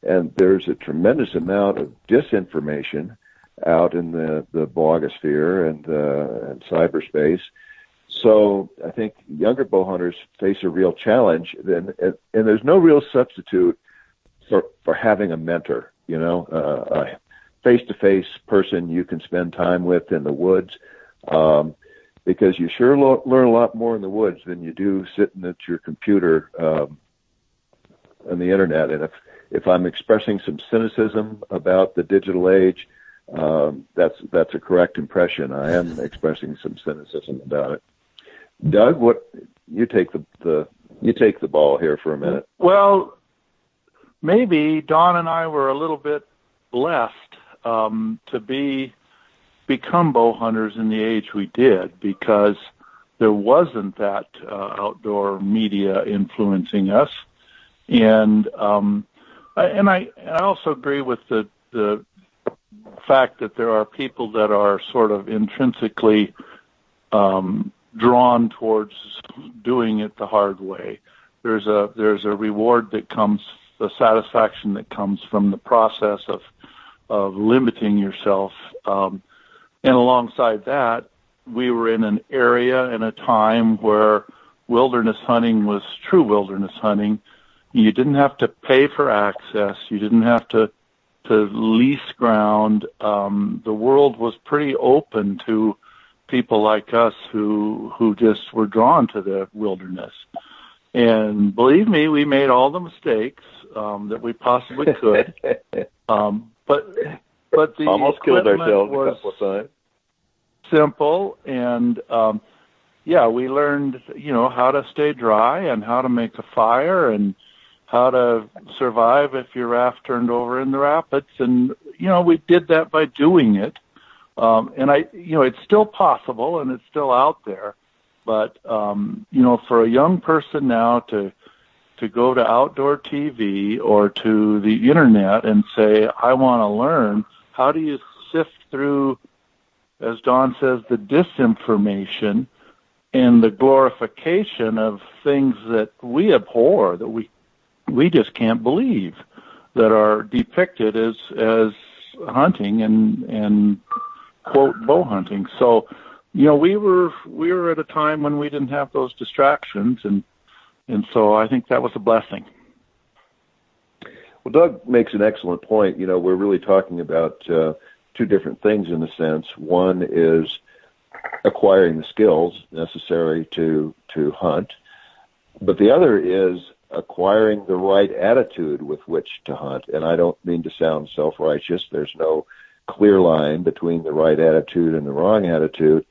And there's a tremendous amount of disinformation out in the, the blogosphere and, uh, and cyberspace. so I think younger bow hunters face a real challenge, and, and, and there's no real substitute for for having a mentor. You know, uh, face-to-face person you can spend time with in the woods, um, because you sure lo- learn a lot more in the woods than you do sitting at your computer um, on the internet. And if if I'm expressing some cynicism about the digital age, um, that's that's a correct impression. I am expressing some cynicism about it. Doug, what you take the, the you take the ball here for a minute. Well, maybe Don and I were a little bit blessed um, to be become bow hunters in the age we did because there wasn't that uh, outdoor media influencing us, and um, and I, I also agree with the the fact that there are people that are sort of intrinsically um, drawn towards doing it the hard way. There's a there's a reward that comes, the satisfaction that comes from the process of of limiting yourself. Um, and alongside that, we were in an area and a time where wilderness hunting was true wilderness hunting. You didn't have to pay for access. You didn't have to to lease ground. Um, the world was pretty open to people like us who who just were drawn to the wilderness. And believe me, we made all the mistakes um, that we possibly could. um, but but the almost killed ourselves a couple of times. Simple and um, yeah, we learned you know how to stay dry and how to make a fire and how to survive if your raft turned over in the rapids. And you know we did that by doing it. Um, and I, you know, it's still possible and it's still out there, but um, you know, for a young person now to to go to outdoor TV or to the internet and say, I want to learn, how do you sift through, as Don says, the disinformation and the glorification of things that we abhor, that we we just can't believe, that are depicted as as hunting and and quote bow hunting. So, you know, we were we were at a time when we didn't have those distractions, and and so I think that was a blessing. Well, Doug makes an excellent point. You know, we're really talking about uh, two different things in a sense. One is acquiring the skills necessary to to hunt, but the other is acquiring the right attitude with which to hunt. And I don't mean to sound self-righteous. There's no clear line between the right attitude and the wrong attitude.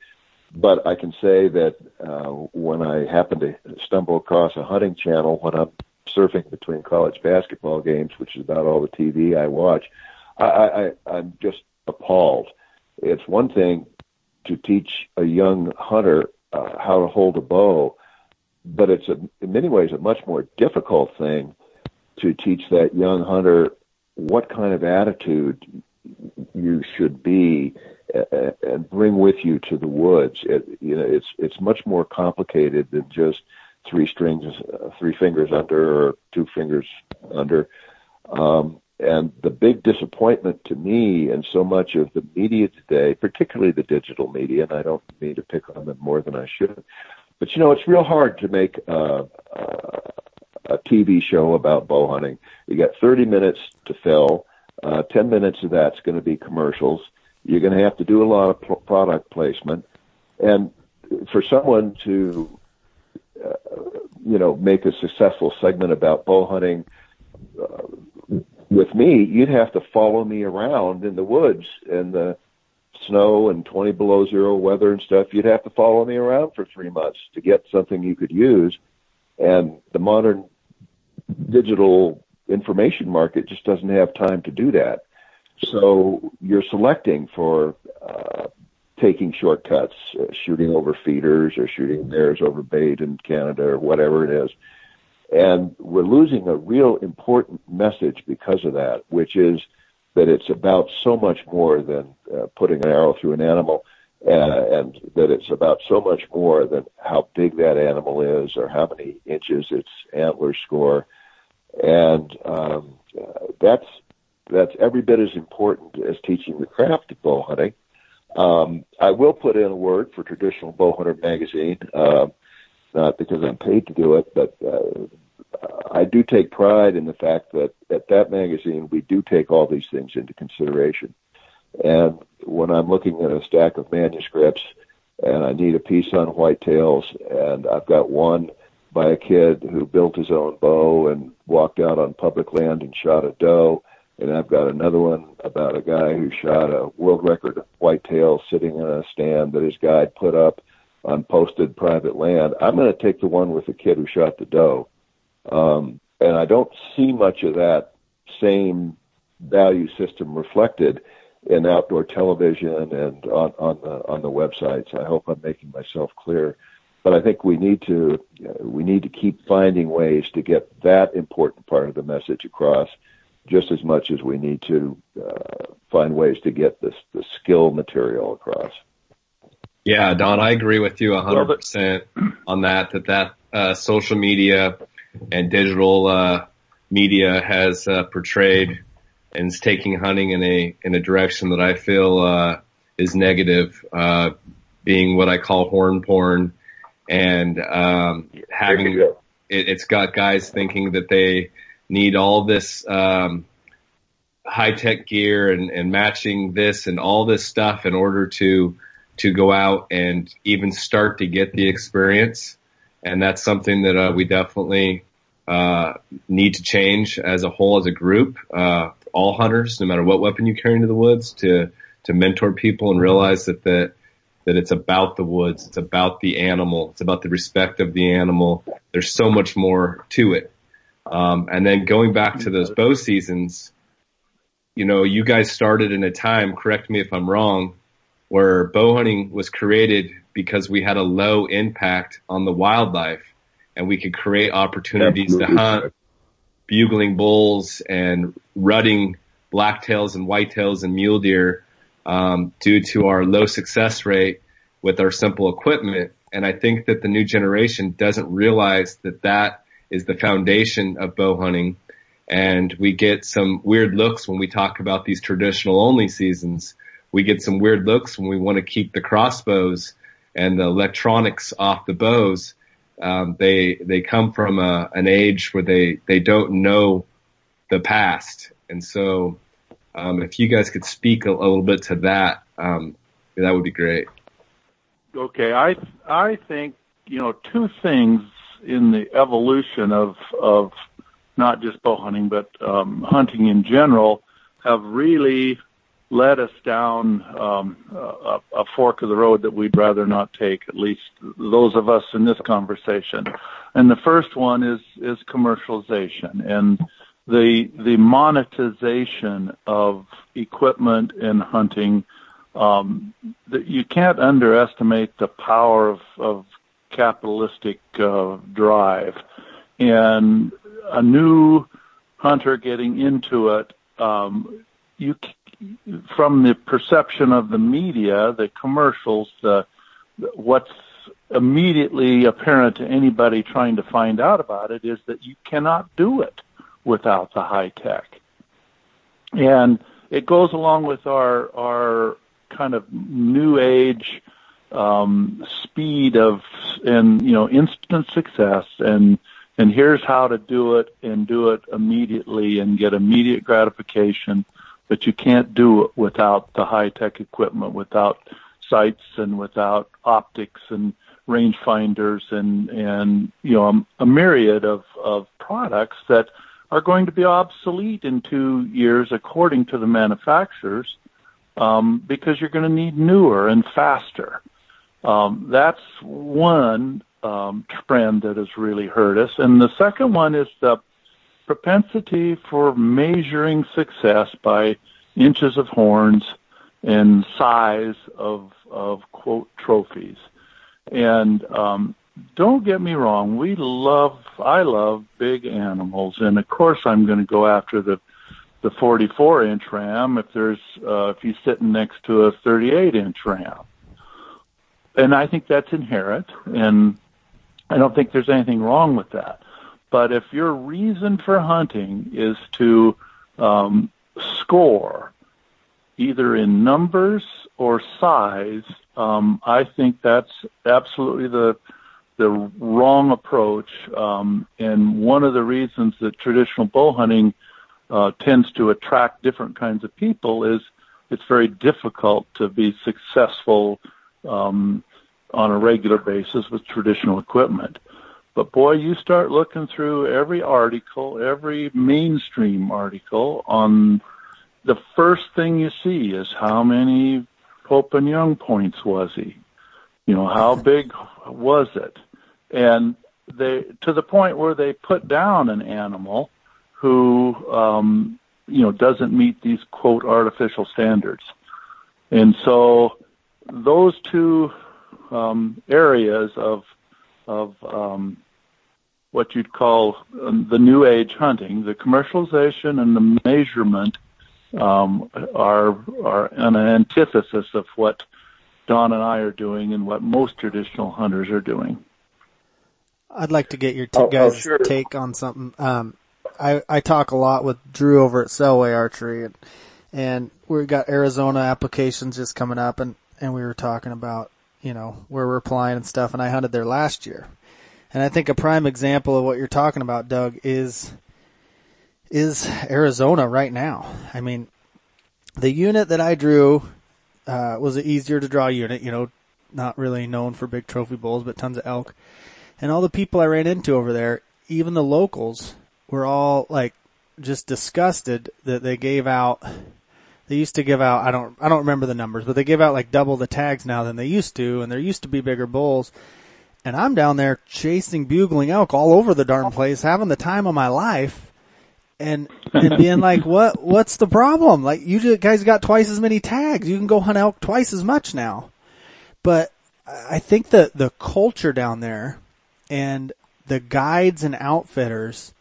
But I can say that uh, when I happen to stumble across a hunting channel when I'm surfing between college basketball games, which is about all the TV I watch, I, I, I'm just appalled. It's one thing to teach a young hunter uh, how to hold a bow, but it's a, in many ways a much more difficult thing to teach that young hunter what kind of attitude you should be and bring with you to the woods. It, you know, it's it's much more complicated than just three strings, uh, three fingers under, or two fingers under. Um, and the big disappointment to me, and so much of the media today, particularly the digital media, and I don't mean to pick on them more than I should, but you know, it's real hard to make uh, uh, a TV show about bow hunting. You got 30 minutes to fill uh, 10 minutes of that's going to be commercials. You're going to have to do a lot of product placement. And for someone to, uh, you know, make a successful segment about bow hunting uh, with me, you'd have to follow me around in the woods and the snow and 20 below zero weather and stuff. You'd have to follow me around for three months to get something you could use. And the modern digital information market just doesn't have time to do that. So you're selecting for uh, taking shortcuts, uh, shooting over feeders or shooting bears over bait in Canada or whatever it is. And we're losing a real important message because of that, which is that it's about so much more than uh, putting an arrow through an animal, uh, and that it's about so much more than how big that animal is or how many inches its antlers score and um, that's that's every bit as important as teaching the craft of bow hunting. Um, I will put in a word for Traditional Bowhunter magazine, uh, not because I'm paid to do it, but uh, I do take pride in the fact that at that magazine we do take all these things into consideration. And when I'm looking at a stack of manuscripts and I need a piece on whitetails, and I've got one by a kid who built his own bow and walked out on public land and shot a doe, and I've got another one about a guy who shot a world record whitetail sitting on a stand that his guide put up on posted private land. I'm going to take the one with the kid who shot the doe. Um, and I don't see much of that same value system reflected in outdoor television and on, on the on the websites. I hope I'm making myself clear. But I think we need to we need to keep finding ways to get that important part of the message across, just as much as we need to uh, find ways to get this the skill material across. Yeah, Don, I agree with you 100% on that. That that uh, social media and digital uh, media has uh, portrayed and is taking hunting in a in a direction that I feel uh, is negative, uh, being what I call horn porn, and um, having it, it's got guys thinking that they need all this um, high tech gear and, and matching this and all this stuff in order to to go out and even start to get the experience. And that's something that uh, we definitely uh, need to change as a whole, as a group. Uh, all hunters, no matter what weapon you carry into the woods, to to mentor people and realize that that that it's about the woods, it's about the animal, it's about the respect of the animal. There's so much more to it. Um, and then going back to those bow seasons, you know, you guys started in a time, correct me if I'm wrong, where bow hunting was created because we had a low impact on the wildlife and we could create opportunities Absolutely. to hunt bugling bulls and rutting blacktails and whitetails and mule deer um, due to our low success rate with our simple equipment. And I think that the new generation doesn't realize that that is the foundation of bow hunting. And we get some weird looks when we talk about these traditional only seasons. We get some weird looks when we want to keep the crossbows and the electronics off the bows um, they they come from a, an age where they they don't know the past, and so um, if you guys could speak a, a little bit to that, um, that would be great. Okay, I I think you know two things in the evolution of of not just bow hunting but um, hunting in general have really led us down um, a, a fork of the road that we'd rather not take, at least those of us in this conversation. And the first one is is commercialization and the the monetization of equipment in hunting. Um, that you can't underestimate the power of, of capitalistic uh, drive, and a new hunter getting into it. Um, you from the perception of the media, the commercials, the what's immediately apparent to anybody trying to find out about it is that you cannot do it without the high tech. And it goes along with our our kind of new age um, speed of and you know instant success and and here's how to do it and do it immediately and get immediate gratification but you can't do it without the high tech equipment, without sights and without optics and rangefinders and and you know a, myriad of of products that are going to be obsolete in two years according to the manufacturers um, because you're going to need newer and faster. Um, that's one um, trend that has really hurt us, and the second one is the propensity for measuring success by inches of horns and size of of quote trophies. And um, don't get me wrong, we love I love big animals, and of course I'm going to go after the the 44 inch ram if there's uh, if he's sitting next to a 38 inch ram. And I think that's inherent, and I don't think there's anything wrong with that. But if your reason for hunting is to um, score, either in numbers or size, um, I think that's absolutely the the wrong approach. Um, and one of the reasons that traditional bow hunting uh, tends to attract different kinds of people is it's very difficult to be successful um, on a regular basis with traditional equipment. But boy, you start looking through every article, every mainstream article on the first thing you see is how many Pope and Young points was he? You know, how big was it? And they, to the point where they put down an animal who, um, you know, doesn't meet these quote artificial standards. And so those two um, areas of of um, what you'd call um, the new age hunting, the commercialization and the measurement um, are are an antithesis of what Don and I are doing and what most traditional hunters are doing. I'd like to get your t- oh, oh guys' oh, sure. take on something. Um, I I talk a lot with Drew over at Selway Archery, and and we got Arizona applications just coming up, and and we were talking about you know where we're applying and stuff, and I hunted there last year, and I think a prime example of what you're talking about, Doug, is is Arizona right now. I mean, the unit that I drew uh, was an easier to draw unit. You know, not really known for big trophy bulls, but tons of elk. And all the people I ran into over there, even the locals, were all like just disgusted that they gave out. They used to give out. I don't. I don't remember the numbers, but they give out like double the tags now than they used to, and there used to be bigger bulls. And I'm down there chasing bugling elk all over the darn place, having the time of my life and and being like, what what's the problem? Like you guys got twice as many tags. You can go hunt elk twice as much now. But I think that the culture down there and the guides and outfitters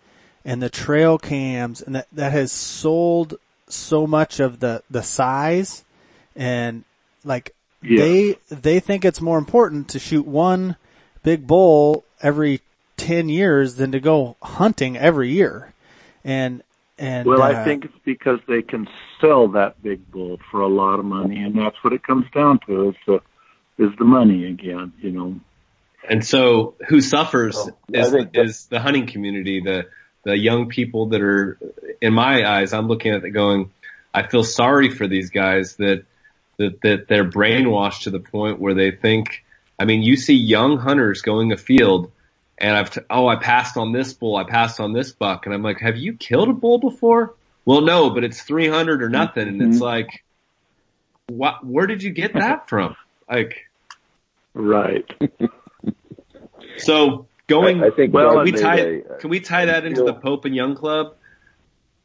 and the trail cams and that that has sold so much of the the size and like yeah. they they think it's more important to shoot one big bull every 10 years than to go hunting every year and and well, uh, I think it's because they can sell that big bull for a lot of money, and that's what it comes down to is the is the money again, you know. And so, who suffers well, is is the hunting community, the the young people that are, in my eyes, I'm looking at it going, I feel sorry for these guys that that that they're brainwashed to the point where they think. I mean, you see young hunters going afield and I've, t- oh, I passed on this bull, I passed on this buck, and I'm like, have you killed a bull before? Well, no, but it's 300 or nothing, and it's mm-hmm. like, what, where did you get that from? Like, right. so going, I, I think, well, can we tie, a, can we tie that into the Pope and Young Club?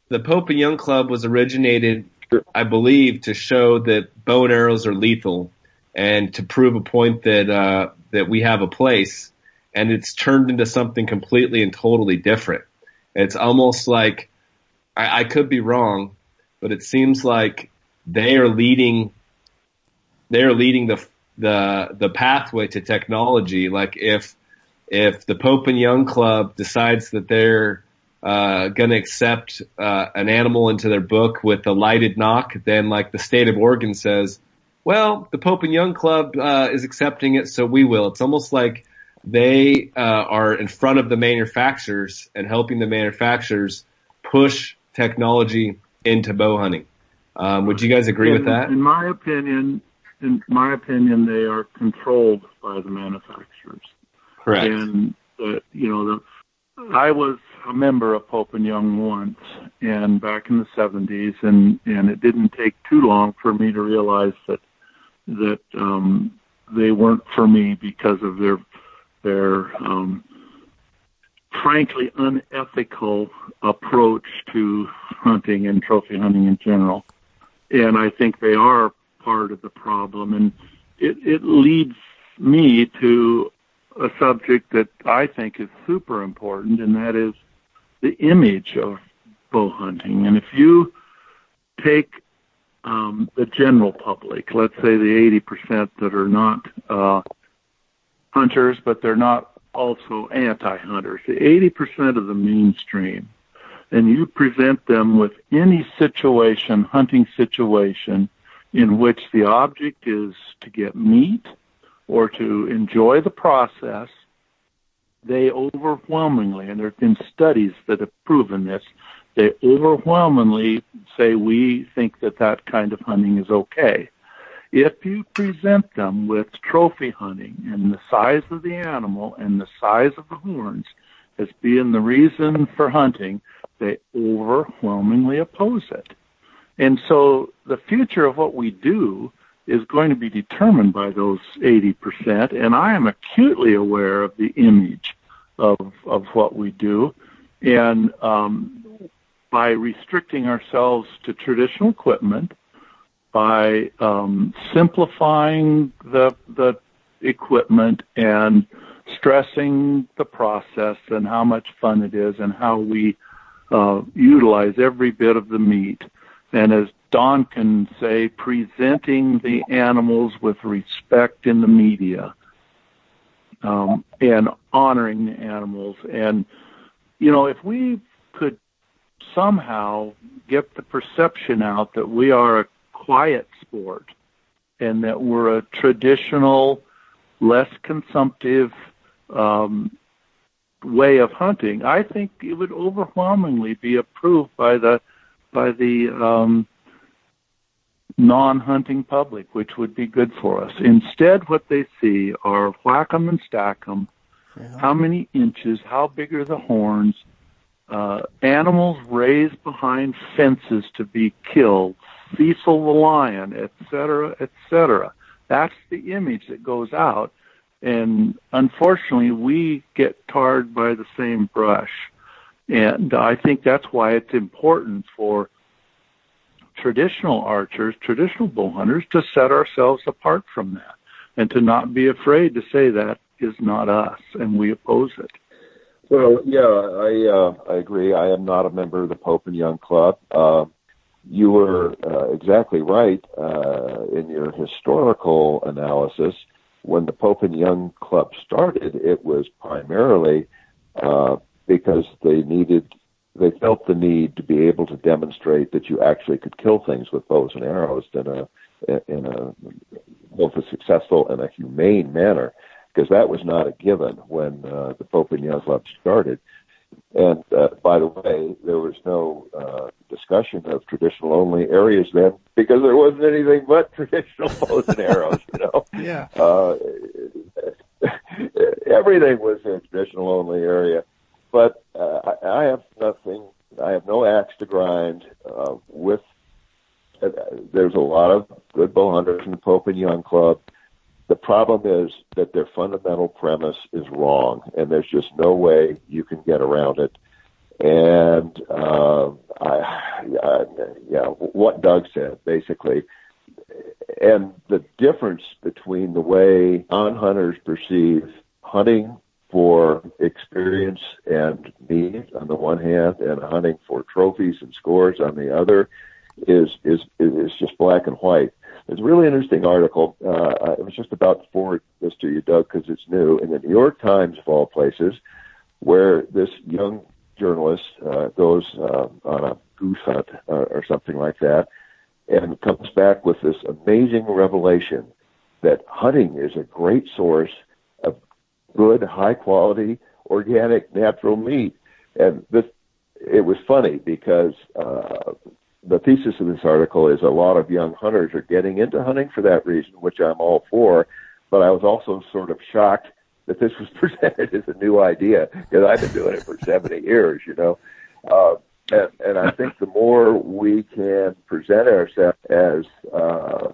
The Pope and Young Club was originated, I believe, to show that bow and arrows are lethal and to prove a point that, uh, that we have a place and it's turned into something completely and totally different. It's almost like I, I could be wrong, but it seems like they are leading they are leading the the the pathway to technology. Like if if the Pope and Young Club decides that they're uh, going to accept uh, an animal into their book with a lighted nock, then like the state of Oregon says, well, the Pope and Young Club uh, is accepting it, so we will. It's almost like they uh, are in front of the manufacturers and helping the manufacturers push technology into bow hunting. Um, would you guys agree in, with that? In my opinion, in my opinion, they are controlled by the manufacturers. Correct. And uh, you know, the, I was a member of Pope and Young once, and back in the '70s, and and it didn't take too long for me to realize that that um, they weren't for me because of their their um, frankly unethical approach to hunting and trophy hunting in general. And I think they are part of the problem. And it, it leads me to a subject that I think is super important, and that is the image of bow hunting. And if you take um, the general public, let's say the 80% that are not uh, hunters, but they're not also anti-hunters. The 80% of the mainstream, and you present them with any situation, hunting situation, in which the object is to get meat or to enjoy the process, they overwhelmingly, and there have been studies that have proven this, they overwhelmingly say we think that that kind of hunting is okay. If you present them with trophy hunting and the size of the animal and the size of the horns as being the reason for hunting, they overwhelmingly oppose it. And so the future of what we do is going to be determined by those 80%. And I am acutely aware of the image of, of what we do. And um, by restricting ourselves to traditional equipment, by um, simplifying the, the equipment and stressing the process and how much fun it is and how we uh, utilize every bit of the meat. And as Don can say, presenting the animals with respect in the media um, and honoring the animals. And, you know, if we could somehow get the perception out that we are a quiet sport and that we're a traditional, less consumptive um, way of hunting, I think it would overwhelmingly be approved by the by the um, non-hunting public, which would be good for us. Instead, what they see are whack 'em and stack 'em. Yeah. How many inches? How big are the horns? Uh, animals raised behind fences to be killed, Cecil the lion, etc., etc. That's the image that goes out, and unfortunately, we get tarred by the same brush. And I think that's why it's important for traditional archers, traditional bow hunters, to set ourselves apart from that and to not be afraid to say that is not us and we oppose it. Well, yeah, I uh, I agree. I am not a member of the Pope and Young Club. Uh, you were uh, exactly right uh, in your historical analysis. When the Pope and Young Club started, it was primarily uh, because they needed they felt the need to be able to demonstrate that you actually could kill things with bows and arrows in a in a both a successful and a humane manner, because that was not a given when uh, the Pope and Club started. And uh, by the way, there was no uh, discussion of traditional only areas then because there wasn't anything but traditional bows and arrows. You know, yeah. Uh, everything was a traditional only area. But uh, I, I have nothing. I have no axe to grind uh, with. Uh, there's a lot of good bow hunters in the Pope and Young Club. The problem is that their fundamental premise is wrong, and there's just no way you can get around it. And uh, I, I, yeah, what Doug said basically, and the difference between the way on hunters perceive hunting for experience and need on the one hand, and hunting for trophies and scores on the other, is is is just black and white. It's a really interesting article. Uh, I was just about to forward this to you, Doug, because it's new in the New York Times of all places, where this young journalist uh, goes uh, on a goose hunt uh, or something like that, and comes back with this amazing revelation that hunting is a great source good, high quality, organic, natural meat. And this, it was funny because uh, the thesis of this article is a lot of young hunters are getting into hunting for that reason, which I'm all for. But I was also sort of shocked that this was presented as a new idea because I've been doing it for 70 years, you know. Uh, and, and I think the more we can present ourselves as uh,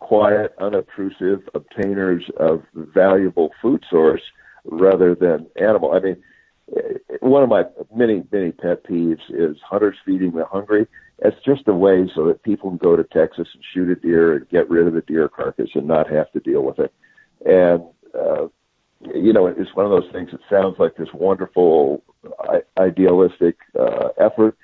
quiet, unobtrusive obtainers of valuable food source rather than animal. I mean, one of my many, many pet peeves is hunters feeding the hungry. It's just a way so that people can go to Texas and shoot a deer and get rid of the deer carcass and not have to deal with it. And, uh, you know, it's one of those things that sounds like this wonderful, idealistic uh, effort,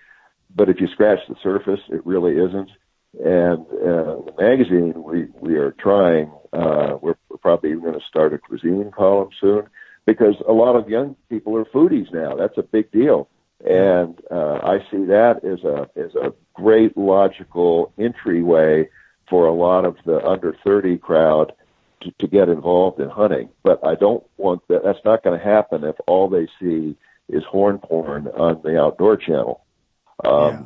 but if you scratch the surface, it really isn't. And uh, the magazine, we we are trying. Uh, we're, we're probably going to start a cuisine column soon because a lot of young people are foodies now. That's a big deal, and uh, I see that as a as a great logical entryway for a lot of the under 30 crowd to, to get involved in hunting. But I don't want that. That's not going to happen if all they see is horn porn on the Outdoor Channel. Um, yeah.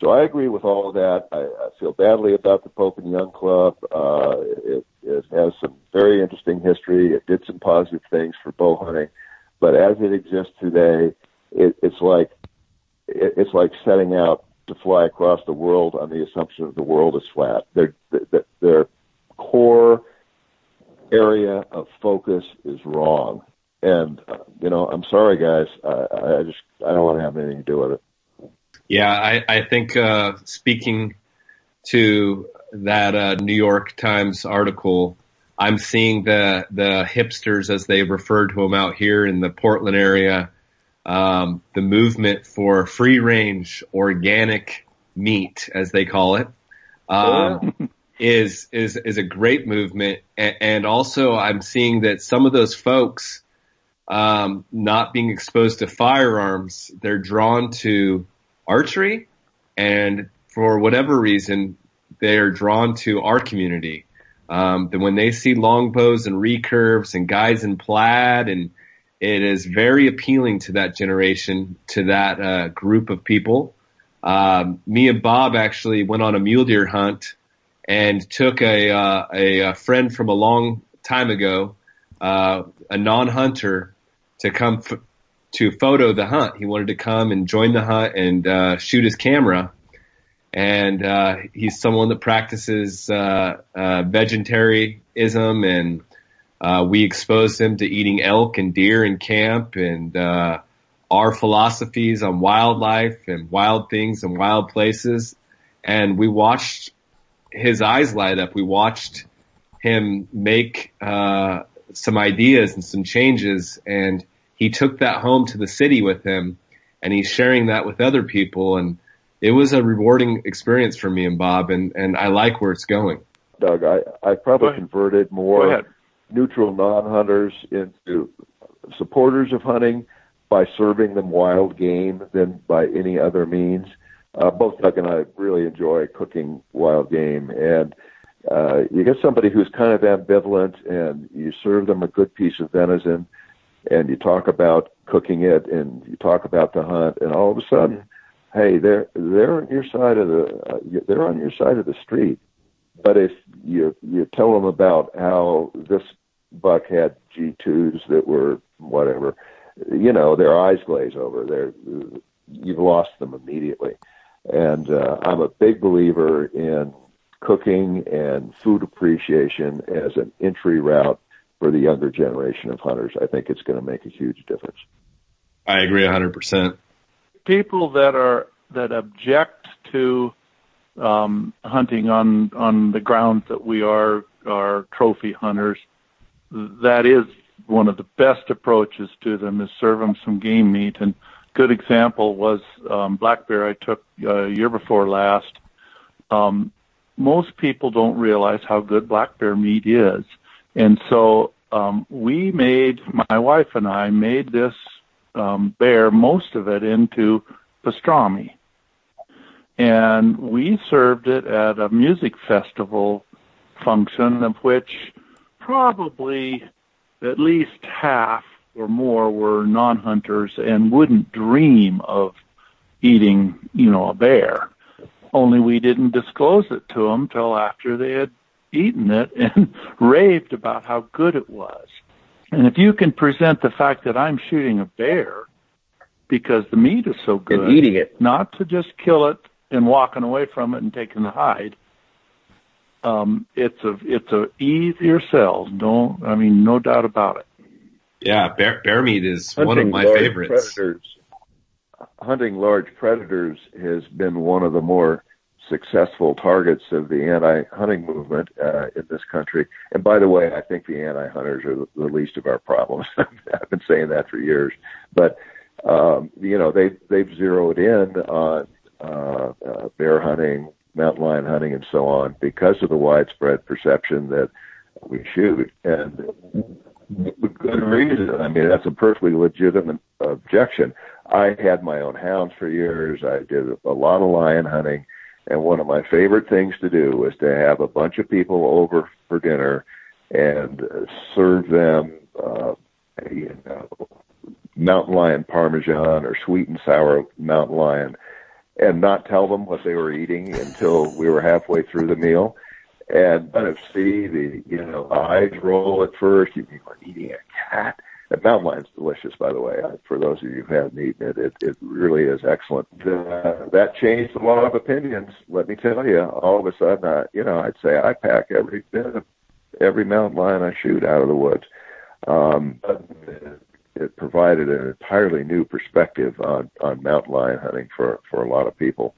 So I agree with all of that. I, I feel badly about the Pope and Young Club. Uh, it, it has some very interesting history. It did some positive things for bow hunting, but as it exists today, it, it's like it, it's like setting out to fly across the world on the assumption that the world is flat. Their their core area of focus is wrong, and uh, you know I'm sorry guys, I, I just I don't want to have anything to do with it. Yeah, I, I think uh, speaking to that uh, New York Times article, I'm seeing the the hipsters, as they refer to them out here in the Portland area, um, the movement for free range organic meat, as they call it, um, is is is a great movement. And, and, also, I'm seeing that some of those folks, um, not being exposed to firearms, they're drawn to archery, and for whatever reason, they are drawn to our community. Um, then when they see longbows and recurves and guys in plaid, and it is very appealing to that generation, to that uh, group of people. Um, me and Bob actually went on a mule deer hunt and took a, uh, a, a friend from a long time ago, uh, a non-hunter, to come f- to photo the hunt. He wanted to come and join the hunt and uh, shoot his camera. And uh, he's someone that practices uh, uh, vegetarianism, and uh, we exposed him to eating elk and deer in camp, and uh, our philosophies on wildlife and wild things and wild places. And we watched his eyes light up. We watched him make uh, some ideas and some changes, and he took that home to the city with him and he's sharing that with other people. And it was a rewarding experience for me and Bob. And, and I like where it's going. Doug, I, I probably converted more neutral non-hunters into supporters of hunting by serving them wild game than by any other means. Uh, both Doug and I really enjoy cooking wild game and uh, you get somebody who's kind of ambivalent and you serve them a good piece of venison and you talk about cooking it and you talk about the hunt and all of a sudden hey they're they're on your side of the uh, they're on your side of the street. But if you you tell them about how this buck had G2s that were whatever you know their eyes glaze over they're you've lost them immediately. And uh, I'm a big believer in cooking and food appreciation as an entry route for the younger generation of hunters. I think it's going to make a huge difference. I agree 100%. People that are that object to um, hunting on on the grounds that we are are trophy hunters, that is one of the best approaches to them is serve them some game meat. And good example was um, black bear I took uh, year before last. Um, most people don't realize how good black bear meat is. And so um, we made, my wife and I made this um, bear, most of it into pastrami. And we served it at a music festival function of which probably at least half or more were non-hunters and wouldn't dream of eating, you know, a bear. Only we didn't disclose it to them till after they had eaten it and raved about how good it was. And if you can present the fact that I'm shooting a bear because the meat is so good, and eating it, not to just kill it and walking away from it and taking the hide. Um, it's a it's a easier sell. No, I mean no doubt about it. Yeah, bear bear meat is hunting one of my favorites. Predators, hunting large predators has been one of the more successful targets of the anti-hunting movement uh, in this country. And by the way, I think the anti-hunters are the least of our problems. I've been saying that for years, but um, you know they they've zeroed in on uh, uh, bear hunting, mountain lion hunting, and so on because of the widespread perception that we shoot and with good reason. I mean, that's a perfectly legitimate objection. I had my own hounds for years. I did a lot of lion hunting And one of my favorite things to do was to have a bunch of people over for dinner and serve them, uh, you know, mountain lion parmesan or sweet and sour mountain lion and not tell them what they were eating until we were halfway through the meal and kind of see the you know eyes roll at first. You think we're eating a cat. The mountain lion's delicious, by the way. For those of you who haven't eaten it, it, it really is excellent. Uh, that changed a lot of opinions. Let me tell you. All of a sudden, uh, you know, I'd say I pack every bit of every mountain lion I shoot out of the woods. Um, it provided an entirely new perspective on on mountain lion hunting for for a lot of people.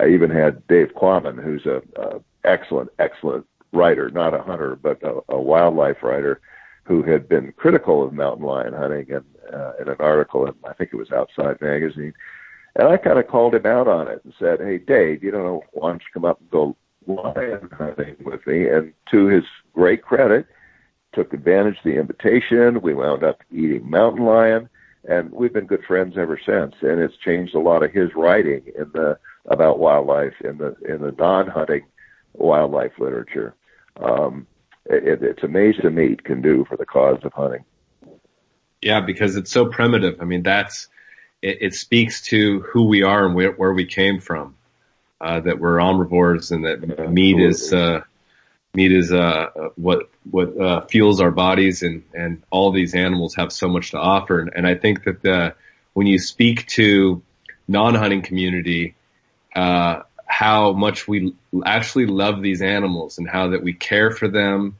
I even had Dave Quammen, who's a, a excellent excellent writer, not a hunter but a, a wildlife writer, who had been critical of mountain lion hunting and uh, in an article in I think it was Outside Magazine. And I kind of called him out on it and said, "Hey, Dave, you know, why don't you come up and go lion hunting with me?" And to his great credit, took advantage of the invitation. We wound up eating mountain lion, and we've been good friends ever since. And it's changed a lot of his writing in the about wildlife in the in the non-hunting wildlife literature. Um, it, it's amazing to meet can do for the cause of hunting. Yeah, because it's so primitive. I mean, that's it, it speaks to who we are and where, where we came from. Uh, that we're omnivores and that meat is uh, meat is uh, what what uh, fuels our bodies, and and all these animals have so much to offer. And, and I think that the when you speak to non-hunting community, uh, how much we actually love these animals, and how that we care for them,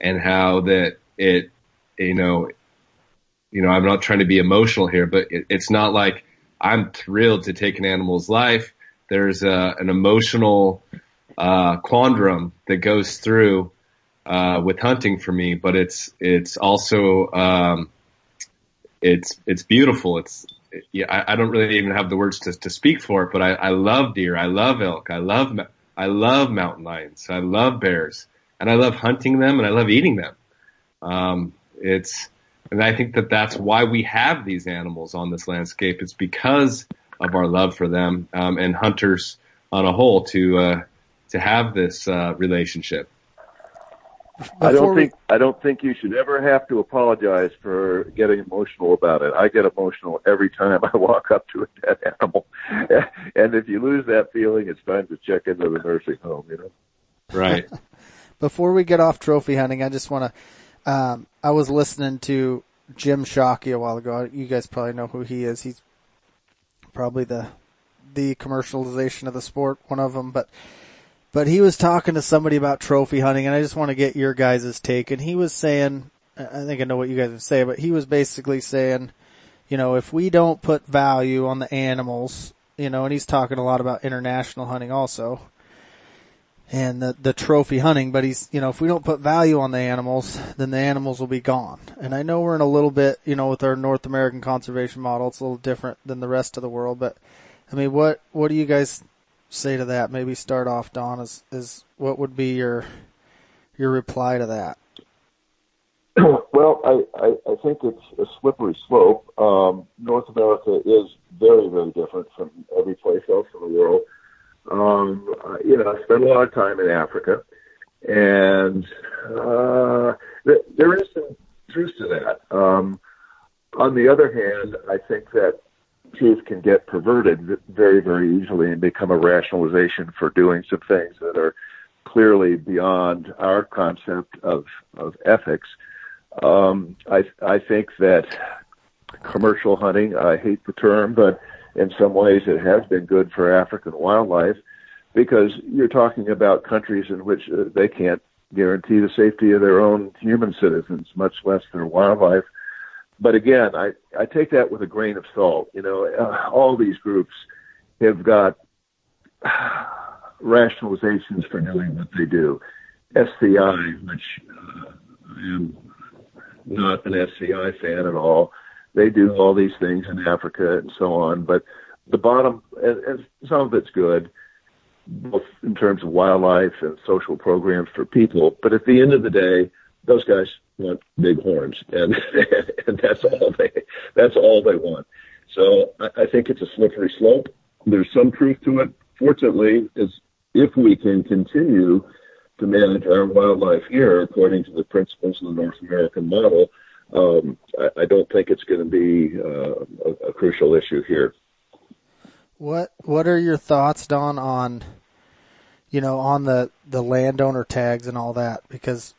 and how that it, you know, you know, I'm not trying to be emotional here, but it, it's not like I'm thrilled to take an animal's life. There's a, an emotional uh, quandrum that goes through uh, with hunting for me, but it's it's also um, it's it's beautiful. It's yeah, I, I don't really even have the words to, to speak for it, but I, I love deer, I love elk, I love I love mountain lions, I love bears, and I love hunting them and I love eating them. Um, it's and I think that that's why we have these animals on this landscape. It's because of our love for them um, and hunters on a whole to uh, to have this uh, relationship. Before I don't think I don't think you should ever have to apologize for getting emotional about it. I get emotional every time I walk up to a dead animal, and if you lose that feeling, it's time to check into the nursing home. You know, right? Before we get off trophy hunting, I just want to. Um, I was listening to Jim Shockey a while ago. You guys probably know who he is. He's probably the the commercialization of the sport, one of them, but but he was talking to somebody about trophy hunting and I just want to get your guys' take. And he was saying, I think I know what you guys would say, but he was basically saying, you know, if we don't put value on the animals, you know, and he's talking a lot about international hunting also and the, the trophy hunting, but he's, you know, if we don't put value on the animals, then the animals will be gone. And I know we're in a little bit, you know, with our North American conservation model, it's a little different than the rest of the world, but I mean, what, what do you guys say to that? Maybe start off, Don. Is is what would be your your reply to that? Well, I, I, I think it's a slippery slope. Um, North America is very, very different from every place else in the world. Um, you know, I spent a lot of time in Africa, and uh, th- there is some truth to that. Um, on the other hand, I think that truth can get perverted very, very easily and become a rationalization for doing some things that are clearly beyond our concept of, of ethics. Um, I, I think that commercial hunting, I hate the term, but in some ways it has been good for African wildlife because you're talking about countries in which uh, they can't guarantee the safety of their own human citizens, much less their wildlife. But again, I, I take that with a grain of salt. You know, uh, all these groups have got rationalizations for doing what they do. SCI, which uh, I am not an SCI fan at all, they do all these things in Africa and so on. But the bottom, and, and some of it's good, both in terms of wildlife and social programs for people. But at the end of the day, those guys want big horns, and and that's all they that's all they want. So I, I think it's a slippery slope. There's some truth to it. Fortunately, as if we can continue to manage our wildlife here according to the principles of the North American model, um, I, I, don't think it's going to be uh, a, a, crucial issue here. What What are your thoughts, Don, on you know on the the landowner tags and all that? Because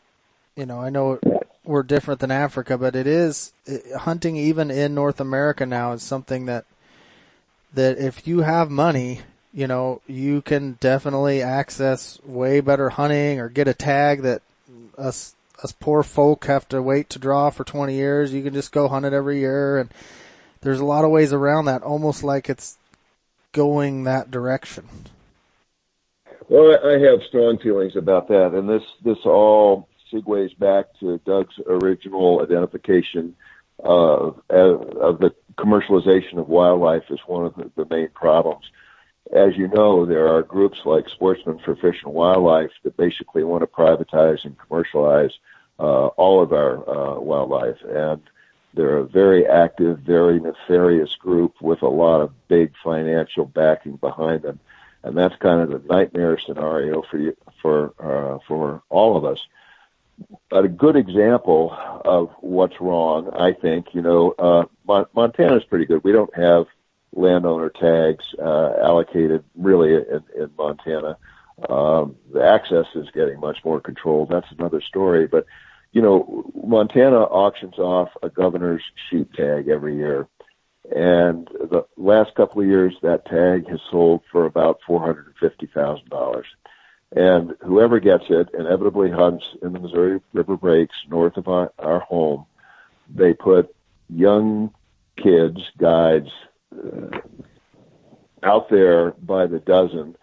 you know I know we're different than Africa, but it is hunting even in North America now is something that that if you have money, you know, you can definitely access way better hunting or get a tag that us us poor folk have to wait to draw for 20 years. You can just go hunt it every year and there's a lot of ways around that almost like it's going that direction. Well, I have strong feelings about that and this this all segues back to Doug's original identification of, of the commercialization of wildlife as one of the, main problems. As you know, there are groups like Sportsmen for Fish and Wildlife that basically want to privatize and commercialize uh, all of our uh, wildlife. And they're a very active, very nefarious group with a lot of big financial backing behind them. And that's kind of the nightmare scenario for you, for uh, for all of us a good example of what's wrong, I think, you know, uh, Mon- Montana's pretty good. We don't have landowner tags uh, allocated really in, in Montana. Um, the access is getting much more controlled. That's another story. But, you know, Montana auctions off a governor's sheep tag every year. And the last couple of years, that tag has sold for about $450,000. And whoever gets it inevitably hunts in the Missouri River Breaks north of our, our home. They put young kids, guides, uh, out there by the dozen.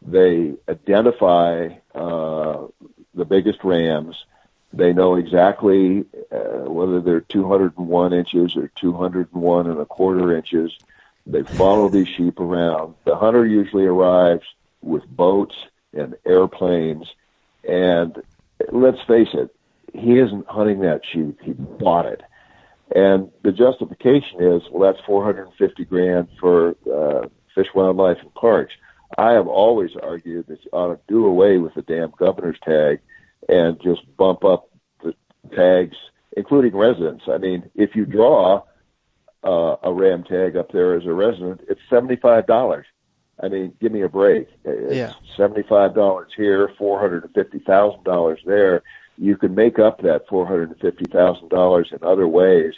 They identify uh, the biggest rams. They know exactly uh, whether they're 201 inches or 201 and a quarter inches. They follow these sheep around. The hunter usually arrives with boats and airplanes. And let's face it, he isn't hunting that sheep. He bought it. And the justification is, well, that's 450 grand for uh, fish, wildlife, and parks. I have always argued that you ought to do away with the damn governor's tag and just bump up the tags, including residents. I mean, if you draw uh, a ram tag up there as a resident, it's seventy-five dollars. I mean, give me a break. It's yeah. Seventy-five dollars here, four hundred and fifty thousand dollars there. You can make up that four hundred and fifty thousand dollars in other ways,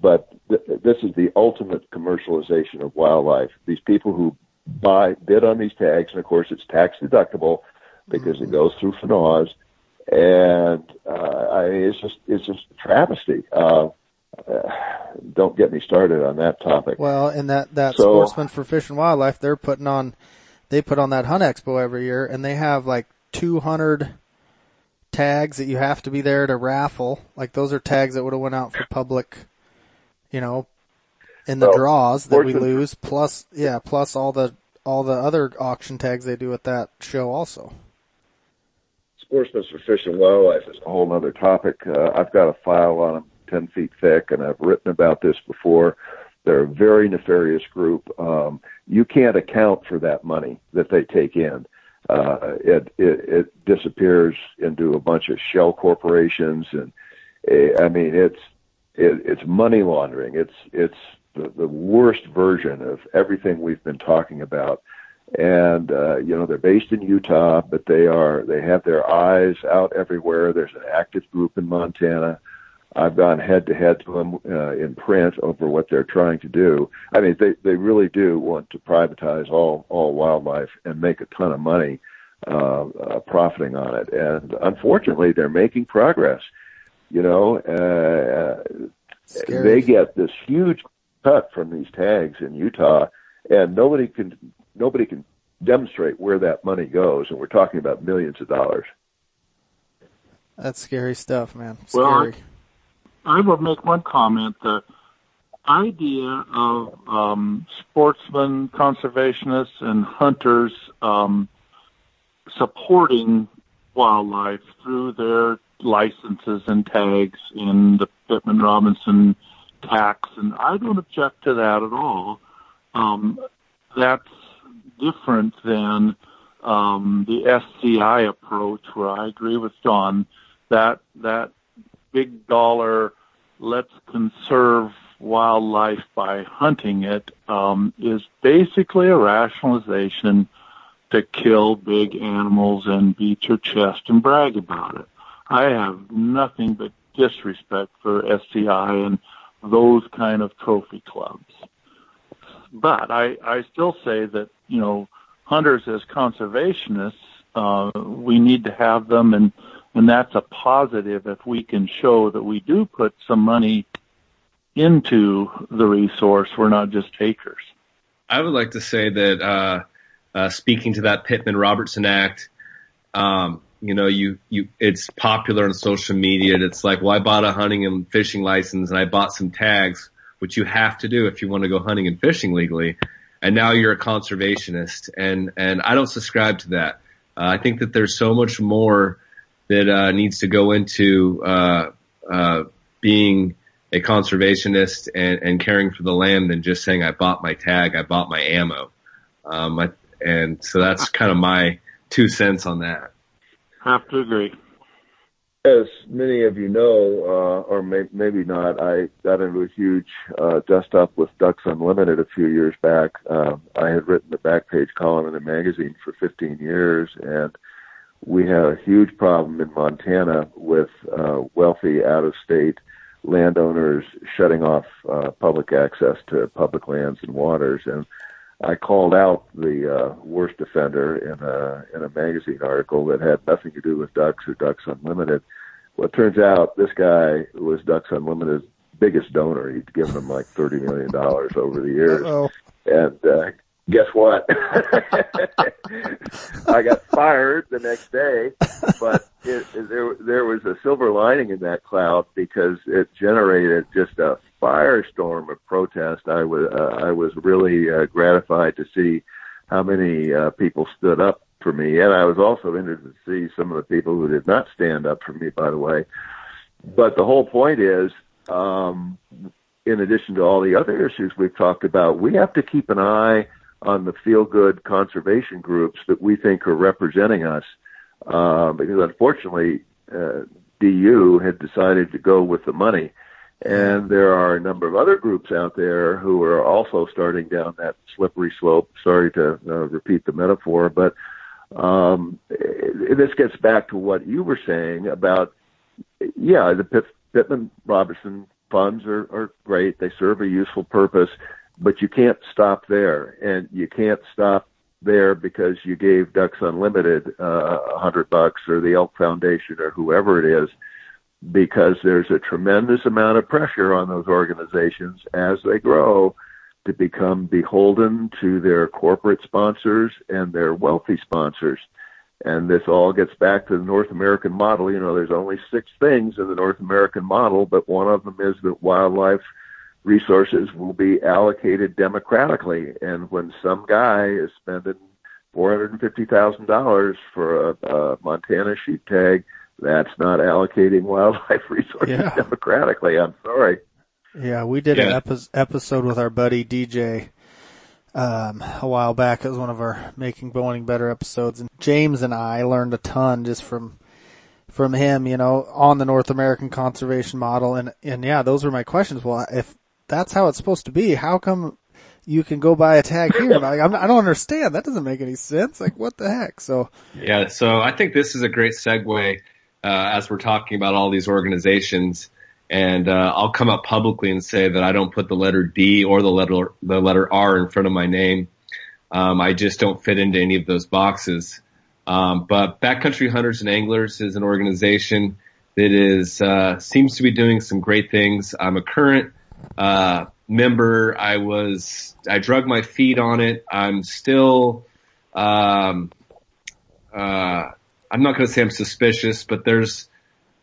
but th- this is the ultimate commercialization of wildlife. These people who buy bid on these tags, and of course it's tax deductible because mm-hmm. it goes through FNAWS, and uh, I mean, it's just it's just a travesty. Uh, uh, don't get me started on that topic. Well, and that that so, Sportsmen for Fish and Wildlife, they're putting on, they put on that Hunt Expo every year, and they have like 200 tags that you have to be there to raffle. Like those are tags that would have went out for public, you know, in the well, draws that we lose. Plus, yeah, plus all the all the other auction tags they do at that show also. Sportsmen for Fish and Wildlife is a whole other topic. Uh, I've got a file on them 10 feet thick, and I've written about this before. They're a very nefarious group. Um, you can't account for that money that they take in. Uh, it, it, it disappears into a bunch of shell corporations, and uh, I mean it's it, it's money laundering. It's it's the, the worst version of everything we've been talking about and uh, you know they're based in Utah, but they are they have their eyes out everywhere. There's an active group in Montana. I've gone head to head to them uh, in print over what they're trying to do. I mean, they they really do want to privatize all all wildlife and make a ton of money uh, uh, profiting on it. And unfortunately, they're making progress. You know, uh, they get this huge cut from these tags in Utah, and nobody can nobody can demonstrate where that money goes. And we're talking about millions of dollars. That's scary stuff, man. Scary. Well, I will make one comment. The idea of um, sportsmen, conservationists, and hunters um, supporting wildlife through their licenses and tags in the Pittman Robertson tax, and I don't object to that at all. Um, that's different than um, the SCI approach, where I agree with John, that that big dollar, let's conserve wildlife by hunting it, um, is basically a rationalization to kill big animals and beat your chest and brag about it. I have nothing but disrespect for SCI and those kind of trophy clubs. But I, I still say that, you know, hunters as conservationists, uh, we need to have them and, and that's a positive if we can show that we do put some money into the resource. We're not just takers. I would like to say that, uh, uh, speaking to that Pittman Robertson Act, um, you know, you, you, it's popular on social media. It's like, well, I bought a hunting and fishing license and I bought some tags, which you have to do if you want to go hunting and fishing legally. And now you're a conservationist and, and I don't subscribe to that. Uh, I think that there's so much more that, uh, needs to go into, uh, uh, being a conservationist and, and caring for the land than just saying I bought my tag, I bought my ammo. Um, I, and so that's kind of my two cents on that. Have to agree. As many of you know, uh, or may, maybe not, I got into a huge uh, dust up with Ducks Unlimited a few years back. Um, I had written the back page column in the magazine for 15 years, and we had a huge problem in Montana with uh, wealthy out of state landowners shutting off uh, public access to public lands and waters. And I called out the uh, worst offender in a in a magazine article that had nothing to do with Ducks or Ducks Unlimited. Well, it turns out this guy was Ducks Unlimited's biggest donor. He'd given him like thirty million dollars over the years, Uh-oh. and uh, guess what? I got fired the next day, but it, it, there there was a silver lining in that cloud because it generated just a firestorm of protest. I was uh, I was really uh, gratified to see how many uh, people stood up for me, and I was also interested to see some of the people who did not stand up for me. By the way, but the whole point is, um, in addition to all the other issues we've talked about, we have to keep an eye on the feel good conservation groups that we think are representing us. Uh, because unfortunately, uh, DU had decided to go with the money. And there are a number of other groups out there who are also starting down that slippery slope. Sorry to uh, repeat the metaphor, but um, this gets back to what you were saying about, yeah, the Pitt, Pittman Robertson funds are, are great. They serve a useful purpose, but you can't stop there, and you can't stop there because you gave Ducks Unlimited uh, a uh, hundred bucks or the Elk Foundation or whoever it is, because there's a tremendous amount of pressure on those organizations as they grow to become beholden to their corporate sponsors and their wealthy sponsors. And this all gets back to the North American model. You know, there's only six things in the North American model, but one of them is that wildlife resources will be allocated democratically. And when some guy is spending four hundred and fifty thousand dollars for a, a Montana sheep tag, that's not allocating wildlife resources Yeah. democratically. I'm sorry. Yeah, we did an epi- episode with our buddy DJ um, a while back. It was one of our Making Boning Better episodes, and James and I learned a ton just from from him. You know, on the North American conservation model, and and yeah, those were my questions. Well, if that's how it's supposed to be, how come you can go buy a tag here? I'm, I don't understand. That doesn't make any sense. Like, what the heck? So Yeah, so I think this is a great segue uh, as we're talking about all these organizations, and uh, I'll come up publicly and say that I don't put the letter D or the letter the letter R in front of my name. Um, I just don't fit into any of those boxes. Um, but Backcountry Hunters and Anglers is an organization that is uh, seems to be doing some great things. I'm a current uh, member. I was I drug my feet on it. I'm still um, uh, I'm not going to say I'm suspicious, but there's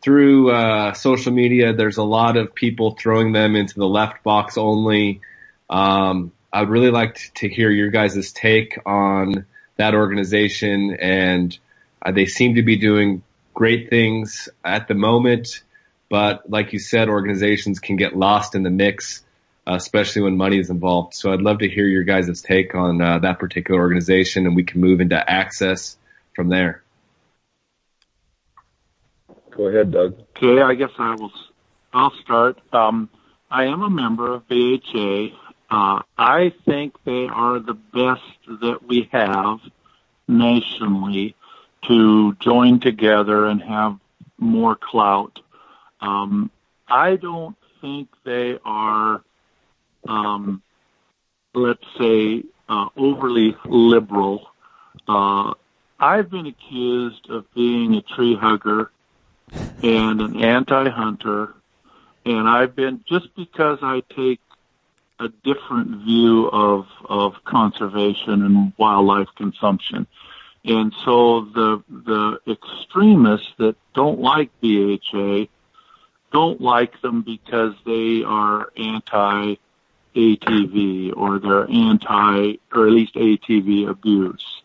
through uh, social media, there's a lot of people throwing them into the left box only. Um, I'd really like to, to hear your guys' take on that organization, and uh, they seem to be doing great things at the moment. But like you said, organizations can get lost in the mix especially when money is involved. So I'd love to hear your guys' take on uh, that particular organization, and we can move into access from there. Go ahead, Doug. Okay, I guess I will. I'll start. Um, I am a member of BHA. Uh, I think they are the best that we have nationally to join together and have more clout. Um, I don't think they are, um, let's say, uh, overly liberal. Uh, I've been accused of being a tree hugger and an anti-hunter, and I've been just because I take a different view of of conservation and wildlife consumption. And so the the extremists that don't like BHA don't like them because they are anti ATV or they're anti or at least ATV abuse.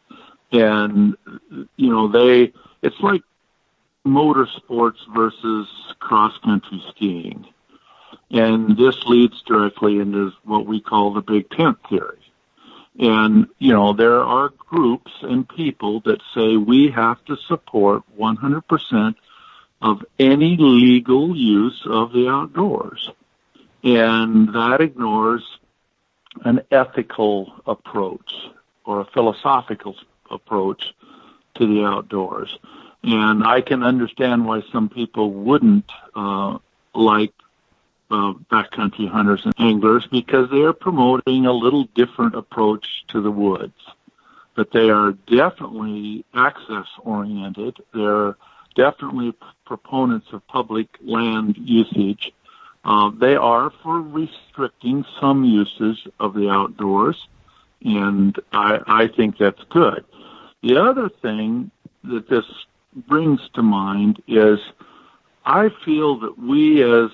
And you know, they it's like motorsports versus cross country skiing. And this leads directly into what we call the big tent theory. And, you know, there are groups and people that say we have to support 100% of any legal use of the outdoors. And that ignores an ethical approach or a philosophical approach to the outdoors. And I can understand why some people wouldn't uh, like uh, backcountry hunters and anglers because they are promoting a little different approach to the woods. But they are definitely access oriented. They're definitely proponents of public land usage. Uh, they are for restricting some uses of the outdoors, and I, I think that's good. The other thing that this brings to mind is I feel that we as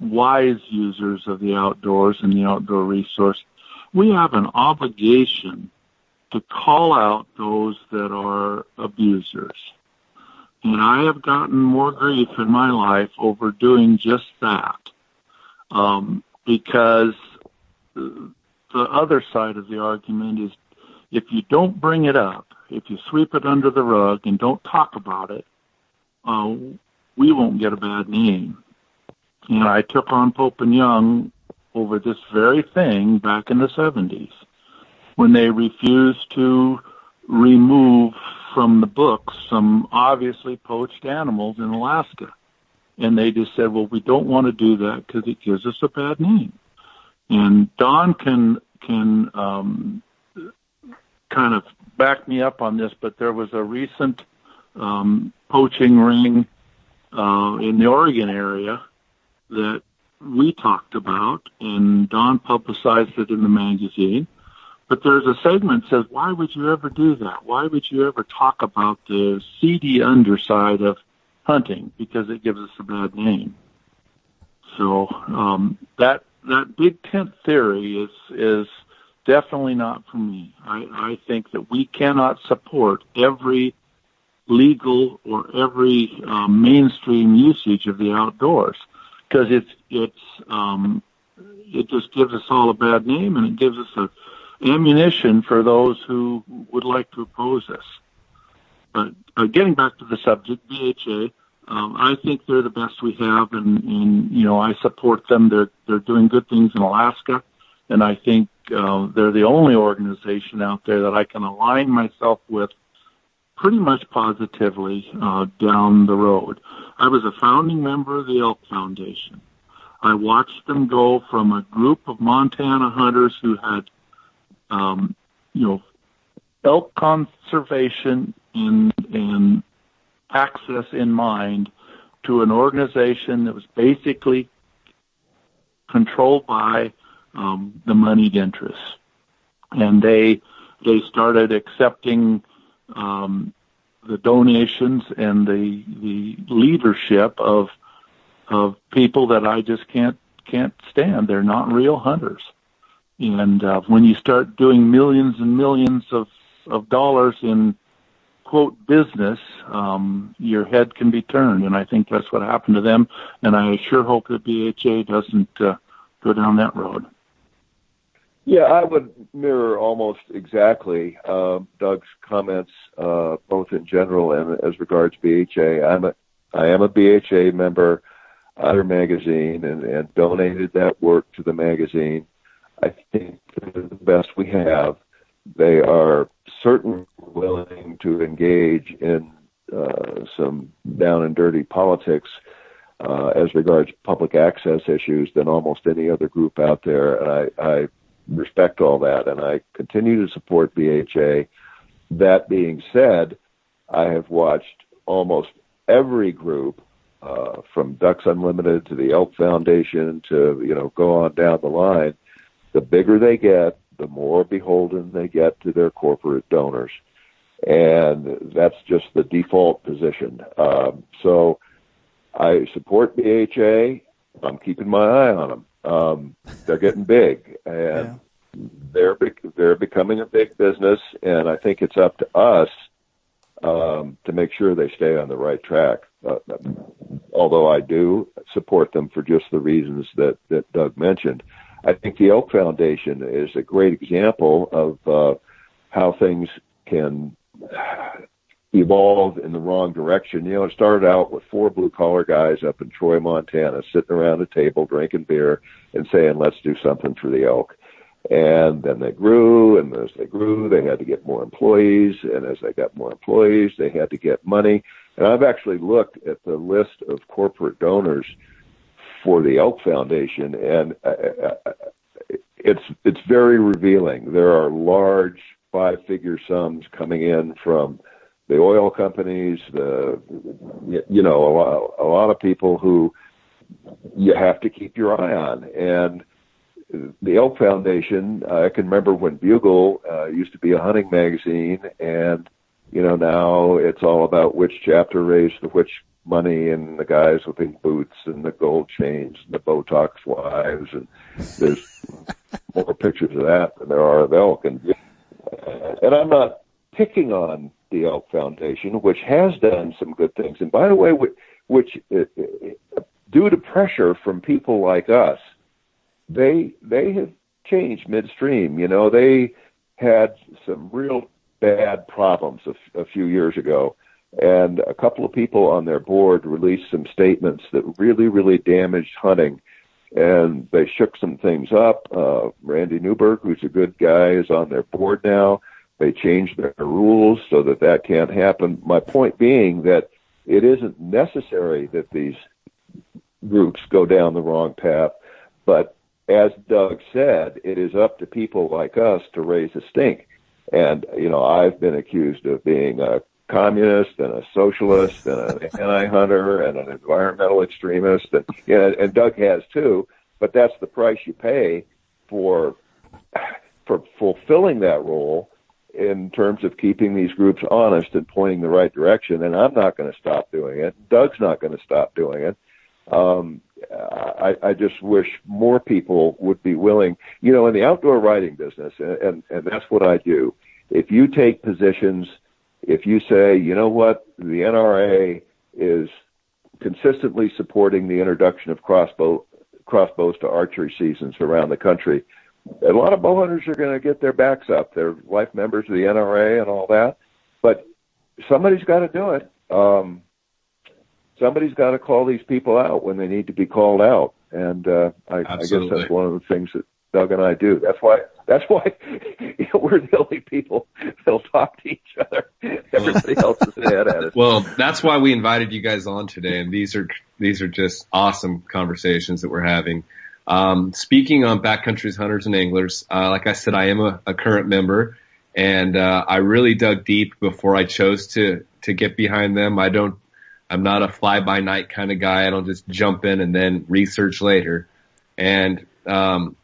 wise users of the outdoors and the outdoor resource, we have an obligation to call out those that are abusers. And I have gotten more grief in my life over doing just that. Um, because the other side of the argument is if you don't bring it up, if you sweep it under the rug and don't talk about it, uh, we won't get a bad name. And I took on Pope and Young over this very thing back in the 70s when they refused to remove from the books some obviously poached animals in Alaska. And they just said, well, we don't want to do that because it gives us a bad name. And Don can, can, um, kind of back me up on this, but there was a recent, um, poaching ring, uh, in the Oregon area that we talked about, and Don publicized it in the magazine. But there's a segment that says, why would you ever do that? Why would you ever talk about the seedy underside of hunting? Because it gives us a bad name. So um, that that big tent theory is is definitely not for me. I, I think that we cannot support every legal or every um, mainstream usage of the outdoors because it's it's um, it just gives us all a bad name and it gives us a ammunition for those who would like to oppose us. But uh, getting back to the subject, BHA, um, I think they're the best we have, and, and you know I support them. They're they're doing good things in Alaska, and I think uh, they're the only organization out there that I can align myself with pretty much positively uh, down the road. I was a founding member of the Elk Foundation. I watched them go from a group of Montana hunters who had, um, you know, elk conservation and, and access in mind to an organization that was basically controlled by um, the moneyed interests, and they they started accepting um, the donations and the the leadership of of people that I just can't can't stand. They're not real hunters. And uh, when you start doing millions and millions of of dollars in quote business, um, your head can be turned, and I think that's what happened to them. And I sure hope that BHA doesn't uh, go down that road. Yeah, I would mirror almost exactly uh, Doug's comments, uh, both in general and as regards BHA. I'm a, I am a BHA member under magazine and, and donated that work to the magazine. I think the best we have. They are certainly willing to engage in uh, some down and dirty politics uh, as regards public access issues than almost any other group out there. And I, I respect all that, and I continue to support BHA. That being said, I have watched almost every group, uh, from Ducks Unlimited to the Elk Foundation to you know go on down the line. The bigger they get, the more beholden they get to their corporate donors, and that's just the default position. Um, so I support BHA. I'm keeping my eye on them. Um, they're getting big, and yeah. they're they're becoming a big business. And I think it's up to us um, to make sure they stay on the right track. Uh, although I do support them for just the reasons that that Doug mentioned, I think the Elk Foundation is a great example of uh, how things can evolved in the wrong direction. You know, it started out with four blue collar guys up in Troy, Montana, sitting around a table drinking beer and saying, let's do something for the elk. And then they grew, and as they grew, they had to get more employees, and as they got more employees, they had to get money. And I've actually looked at the list of corporate donors for the Elk Foundation, and uh, uh, it's it's very revealing. There are large five-figure sums coming in from the oil companies, the you know a lot, a lot of people who you have to keep your eye on. And the Elk Foundation, I can remember when Bugle uh, used to be a hunting magazine, and you know now it's all about which chapter raised the which money and the guys with the boots and the gold chains and the Botox wives, and there's more pictures of that than there are of elk. And and I'm not picking on the Elk Foundation, which has done some good things. And by the way, which, uh, uh, due to pressure from people like us, they they have changed midstream. You know, they had some real bad problems a, a few years ago, and a couple of people on their board released some statements that really, really damaged hunting. And they shook some things up. Uh, Randy Newberg, who's a good guy, is on their board now. They changed their rules so that that can't happen. My point being that it isn't necessary that these groups go down the wrong path, but as Doug said, it is up to people like us to raise a stink. And, you know, I've been accused of being a communist and a socialist and an anti-hunter and an environmental extremist and, you know, and Doug has too, but that's the price you pay for, for fulfilling that role in terms of keeping these groups honest and pointing the right direction. And I'm not going to stop doing it. Doug's not going to stop doing it. Um, I, I just wish more people would be willing, you know, in the outdoor writing business, and, and, and that's what I do. If you take positions, if you say, you know what, the NRA is consistently supporting the introduction of crossbow crossbows to archery seasons around the country, a lot of bow hunters are going to get their backs up. They're life members of the NRA and all that, but somebody's got to do it. Um, somebobody's got to call these people out when they need to be called out, and uh, I, I guess that's one of the things that Doug and I do. That's why. That's why you know, we're the only people that'll talk to each other. Everybody else is dead at us. Well, that's why we invited you guys on today, and these are these are just awesome conversations that we're having. Um, speaking on backcountry's hunters and anglers, uh, like I said, I am a, a current member, and uh, I really dug deep before I chose to to get behind them. I don't, I'm not a fly by night kind of guy. I don't just jump in and then research later. And um,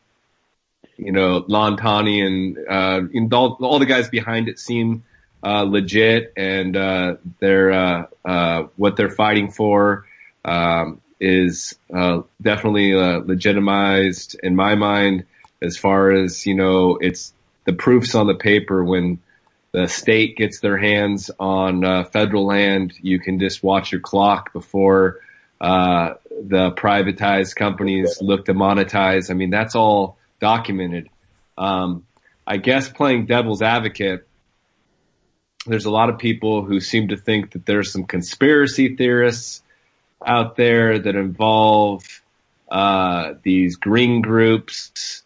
you know, Land Tawney and uh, and all, all the guys behind it seem uh, legit, and uh, they're uh, uh, what they're fighting for. Um, is uh, definitely legitimized in my mind as far as you know it's the proofs on the paper when the state gets their hands on uh, federal land you can just watch your clock before uh, the privatized companies look to monetize i mean that's all documented Um, I guess playing devil's advocate, there's a lot of people who seem to think that there's some conspiracy theorists out there that involve uh, these green groups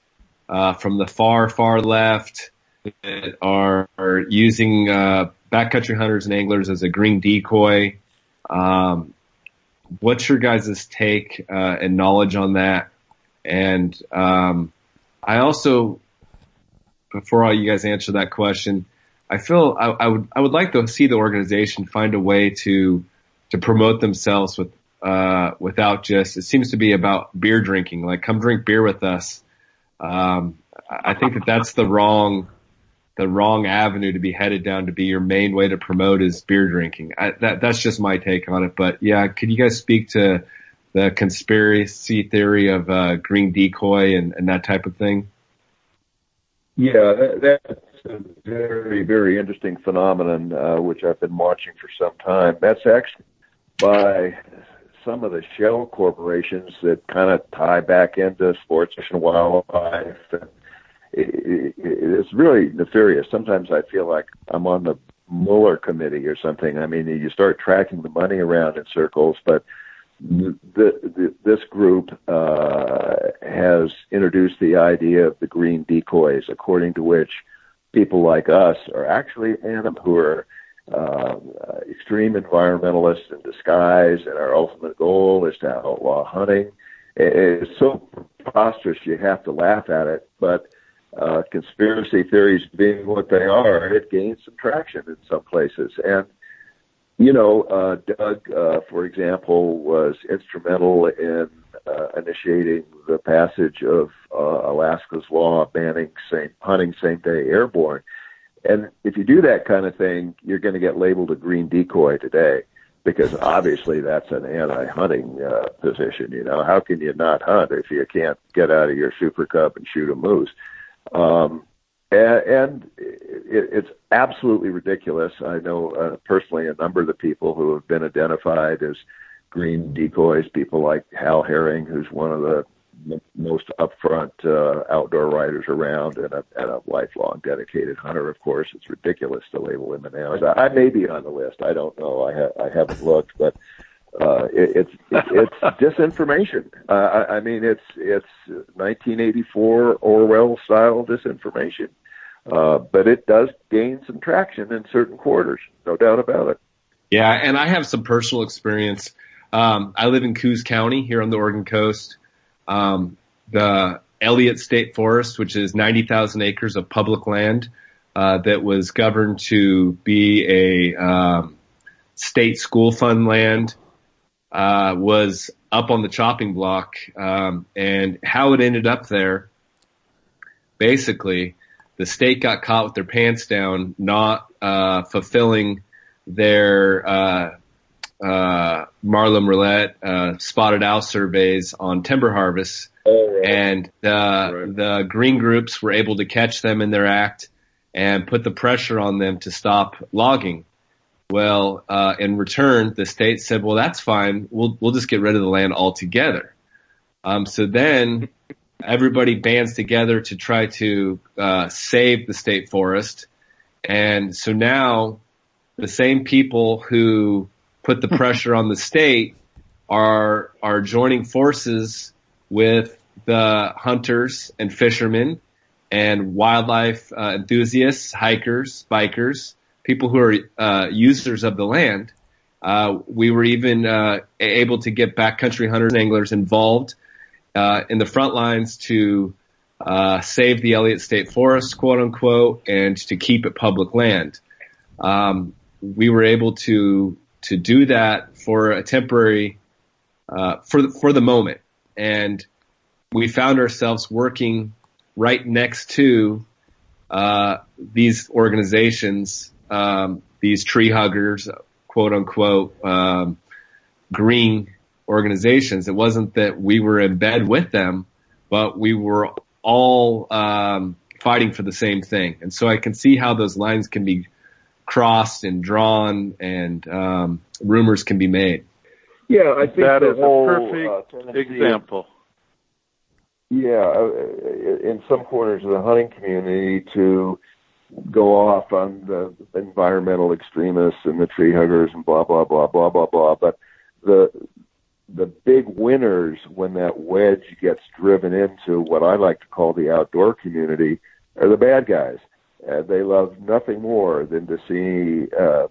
uh, from the far, far left that are, are using uh, backcountry hunters and anglers as a green decoy. Um, what's your guys' take uh, and knowledge on that? And um, I also, before all you guys answer that question, I feel I, I, would I would like to see the organization find a way to to promote themselves with uh, without just it seems to be about beer drinking. Like, come drink beer with us. Um, I think that that's the wrong the wrong avenue to be headed down to be your main way to promote is beer drinking. I, that that's just my take on it. But yeah, could you guys speak to the conspiracy theory of uh, green decoy and, and that type of thing? Yeah, that, that's a very very interesting phenomenon uh, which I've been watching for some time. That's actually by some of the shell corporations that kind of tie back into sports and wildlife and it, it's really nefarious. Sometimes I feel like I'm on the Mueller committee or something. I mean, you start tracking the money around in circles, but the, this group uh, has introduced the idea of the green decoys, according to which people like us are actually animal who are uh, extreme environmentalists in disguise, and our ultimate goal is to outlaw hunting. It's so preposterous you have to laugh at it, but uh, conspiracy theories being what they are, it gained some traction in some places. And, you know, uh, Doug, uh, for example, was instrumental in uh, initiating the passage of uh, Alaska's law banning same, hunting same day airborne. And if you do that kind of thing, you're going to get labeled a green decoy today because obviously that's an anti-hunting uh, position. You know, how can you not hunt if you can't get out of your super cub and shoot a moose? Um, and, and it, it's absolutely ridiculous. I know uh, personally a number of the people who have been identified as green decoys, people like Hal Herring, who's one of the most upfront uh, outdoor riders around and a, and a lifelong dedicated hunter. Of course, it's ridiculous to label him an amateur. I may be on the list. I don't know. I ha- I haven't looked, but uh, it, it's it's disinformation. Uh, I, I mean, it's it's 1984 Orwell style disinformation, uh, but it does gain some traction in certain quarters, no doubt about it. Yeah, and I have some personal experience. Um, I live in Coos County here on the Oregon coast. Um, the Elliott State Forest, which is 90,000 acres of public land uh, that was governed to be a um, state school fund land uh, was up on the chopping block, um, and how it ended up there. Basically, the state got caught with their pants down, not uh, fulfilling their uh, uh, marbled murrelet uh, spotted owl surveys on timber harvests, oh, right. and the right. the green groups were able to catch them in their act and put the pressure on them to stop logging. Well, uh, in return, the state said, "Well, that's fine. We'll we'll just get rid of the land altogether." Um, so then everybody bands together to try to uh, save the state forest, and so now the same people who put the pressure on the state are are joining forces with the hunters and fishermen and wildlife uh, enthusiasts, hikers, bikers, people who are uh, users of the land. Uh, we were even uh, able to get backcountry hunters and anglers involved uh, in the front lines to uh, save the Elliott State Forest, quote unquote, and to keep it public land. Um, we were able to to do that for a temporary uh, for for the moment, and we found ourselves working right next to these organizations um, these tree huggers, quote unquote, um, green organizations. It wasn't that we were in bed with them, but we were all um, fighting for the same thing. And so I can see how those lines can be crossed and drawn, and um, rumors can be made. Yeah, I think that is whole, a perfect uh, example. yeah, uh, in some corners of the hunting community to go off on the environmental extremists and the tree huggers and blah blah blah blah blah blah. But the the big winners when that wedge gets driven into what I like to call the outdoor community are the bad guys. Uh, they love nothing more than to see, uh,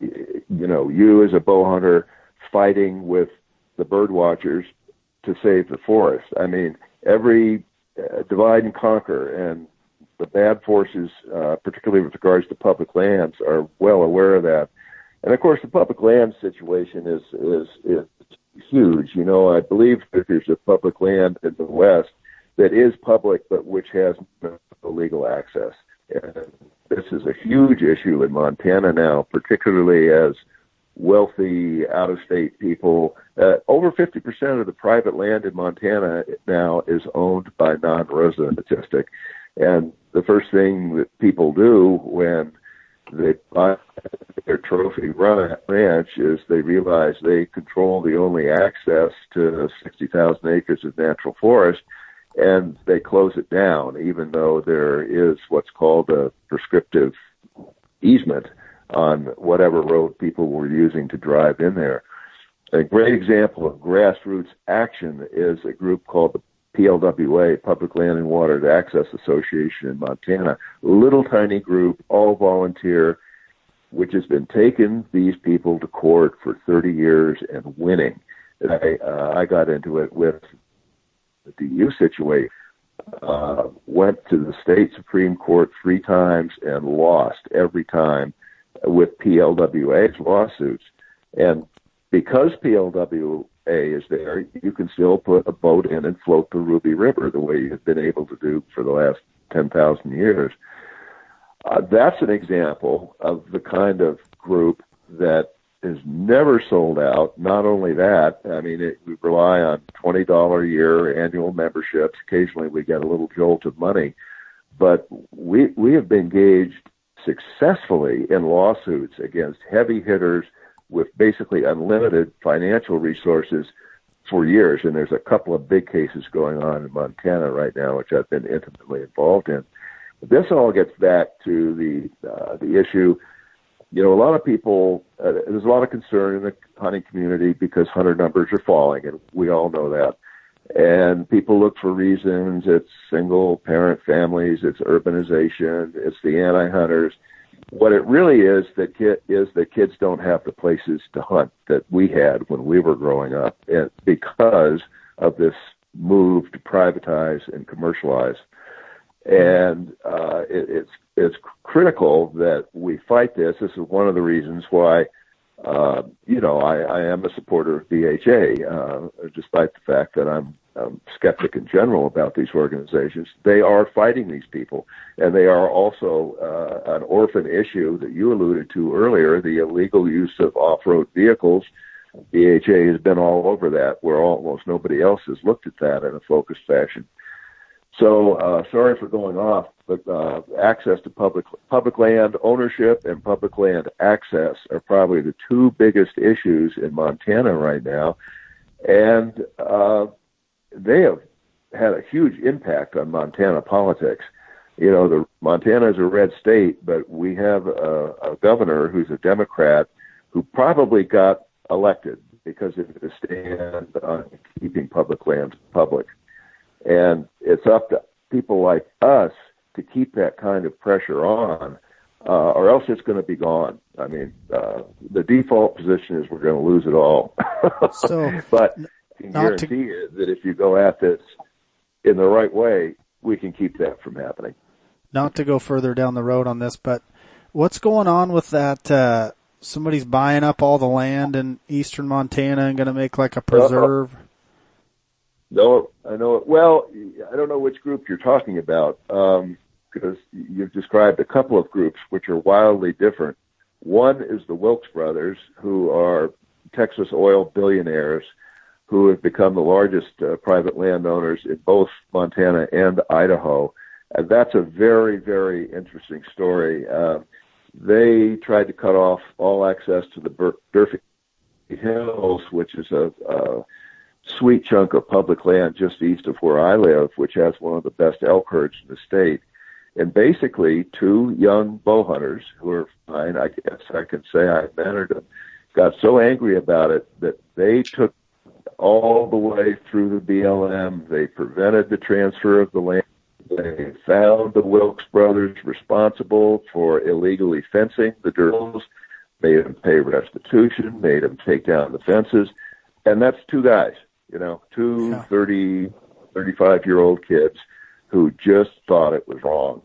you know, you as a bow hunter fighting with the bird watchers to save the forest. I mean, every uh, divide and conquer, and the bad forces, uh, particularly with regards to public lands, are well aware of that. And of course, the public land situation is is is huge. You know, I believe that there's a public land in the West that is public, but which has no legal access. And this is a huge issue in Montana now, particularly as wealthy out-of-state people. Uh, over 50% of the private land in Montana now is owned by non-resident statistic. And the first thing that people do when they buy their trophy ranch is they realize they control the only access to 60,000 acres of natural forest and they close it down even though there is what's called a prescriptive easement on whatever road people were using to drive in there. A great example of grassroots action is a group called the PLWA, Public Land and Water Access Association in Montana. Little tiny group, all volunteer, which has been taking these people to court for 30 years and winning. And I, uh, I got into it with the DU situation. Uh, went to the state Supreme Court three times and lost every time with PLWA's lawsuits. And because PLWA is there, you can still put a boat in and float the Ruby River the way you've been able to do for the last 10,000 years. Uh, that's an example of the kind of group that is never sold out. Not only that, I mean, it, we rely on $20 a year annual memberships. Occasionally we get a little jolt of money, but we, we have been engaged successfully in lawsuits against heavy hitters with basically unlimited financial resources for years. And there's a couple of big cases going on in Montana right now, which I've been intimately involved in. But this all gets back to the uh, the issue. You know, a lot of people. Uh, there's a lot of concern in the hunting community because hunter numbers are falling, and we all know that. And people look for reasons. It's single parent families. It's urbanization. It's the anti-hunters what it really is that kid, is that kids don't have the places to hunt that we had when we were growing up, and because of this move to privatize and commercialize. And uh, it, it's it's critical that we fight this. This is one of the reasons why, uh, you know, I, I am a supporter of BHA, uh, despite the fact that I'm um, skeptic in general about these organizations. They are fighting these people, and they are also uh, an orphan issue that you alluded to earlier: the illegal use of off-road vehicles. BHA has been all over that, where almost nobody else has looked at that in a focused fashion. So, uh, sorry for going off, but uh, access to public public land ownership and public land access are probably the two biggest issues in Montana right now. And uh, they have had a huge impact on Montana politics. You know, the Montana is a red state, but we have a, a governor who's a Democrat who probably got elected because of his stand on keeping public lands public. And it's up to people like us to keep that kind of pressure on, uh, or else it's going to be gone. I mean, uh, the default position is we're going to lose it all. so, but can guarantee to... you that if you go at this in the right way, we can keep that from happening. Not to go further down the road on this, but what's going on with that? Uh, somebody's buying up all the land in eastern Montana and going to make like a preserve. Uh, no, I know. Well, I don't know which group you're talking about um, because you've described a couple of groups which are wildly different. One is the Wilks brothers, who are Texas oil billionaires who have become the largest uh, private landowners in both Montana and Idaho. And that's a very, very interesting story. Uh, they tried to cut off all access to the Durfee Hills, which is a, a sweet chunk of public land just east of where I live, which has one of the best elk herds in the state. And basically, two young bow hunters who are fine, I guess I can say I mentored them, got so angry about it that they took all the way through the BLM. They prevented the transfer of the land. They found the Wilks brothers responsible for illegally fencing the drills, made them pay restitution, made them take down the fences. And that's two guys, you know, two Yeah. 30, 35 year old kids who just thought it was wrong.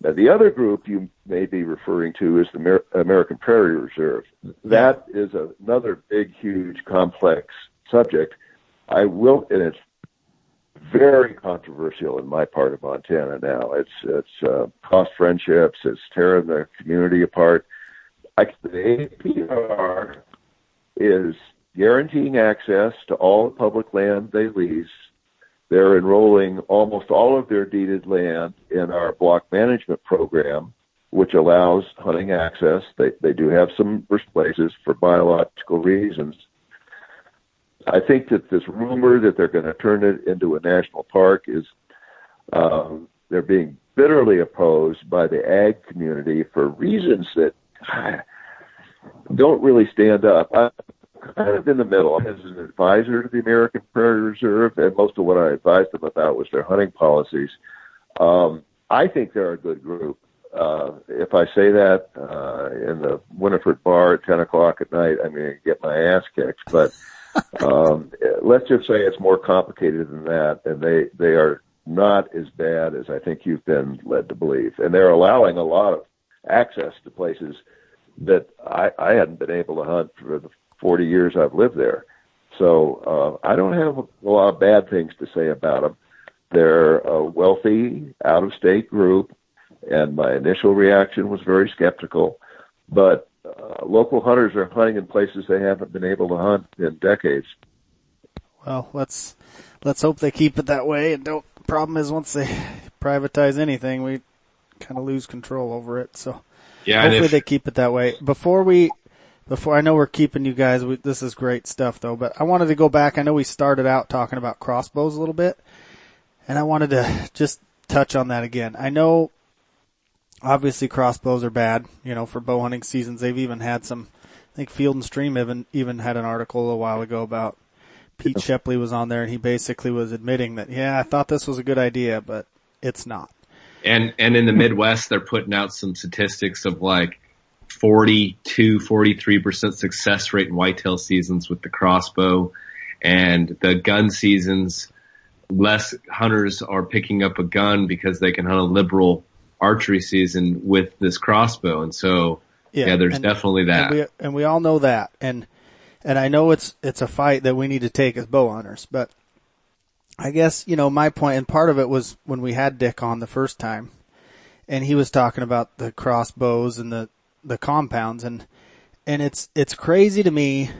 Now, the other group you may be referring to is the Amer- American Prairie Reserve. That is another big, huge, complex subject. I will, and it's very controversial in my part of Montana now. It's it's uh, cost friendships. It's tearing the community apart. I, the APR is guaranteeing access to all the public land they lease. They're enrolling almost all of their deeded land in our block management program, which allows hunting access. They they do have some places for biological reasons. I think that this rumor that they're going to turn it into a national park is um, they're being bitterly opposed by the ag community for reasons that don't really stand up. I'm kind of in the middle. I'm as an advisor to the American Prairie Reserve, and most of what I advised them about was their hunting policies. Um, I think they're a good group. Uh, if I say that uh, in the Winifred bar at 10 o'clock at night, I'm going to get my ass kicked. But um, let's just say it's more complicated than that, and they they are not as bad as I think you've been led to believe, and they're allowing a lot of access to places that I, I hadn't been able to hunt for the 40 years I've lived there. So uh, I don't have a, a lot of bad things to say about them. They're a wealthy, out-of-state group, and my initial reaction was very skeptical. But uh, local hunters are hunting in places they haven't been able to hunt in decades. Well, let's let's hope they keep it that way. And don't. Problem is, once they privatize anything, we kind of lose control over it. So Yeah, hopefully if, they keep it that way. Before we, before I know we're keeping you guys. We, this is great stuff though. But I wanted to go back. I know we started out talking about crossbows a little bit, and I wanted to just touch on that again. I know obviously crossbows are bad, you know, for bow hunting seasons. They've even had some, I think Field and Stream even, even had an article a while ago about Pete Shepley was on there and he basically was admitting that, yeah, I thought this was a good idea, but it's not. and and in the Midwest, they're putting out some statistics of like 42, 43 percent success rate in whitetail seasons with the crossbow, and the gun seasons. Less hunters are picking up a gun because they can hunt a liberal archery season with this crossbow, and so yeah, there's and- definitely that. And we, and we all know that. And, and I know it's, it's a fight that we need to take as bow hunters, but I guess, you know, my point and part of it was when we had Dick on the first time and he was talking about the crossbows and the, the compounds and, and it's, it's crazy to me,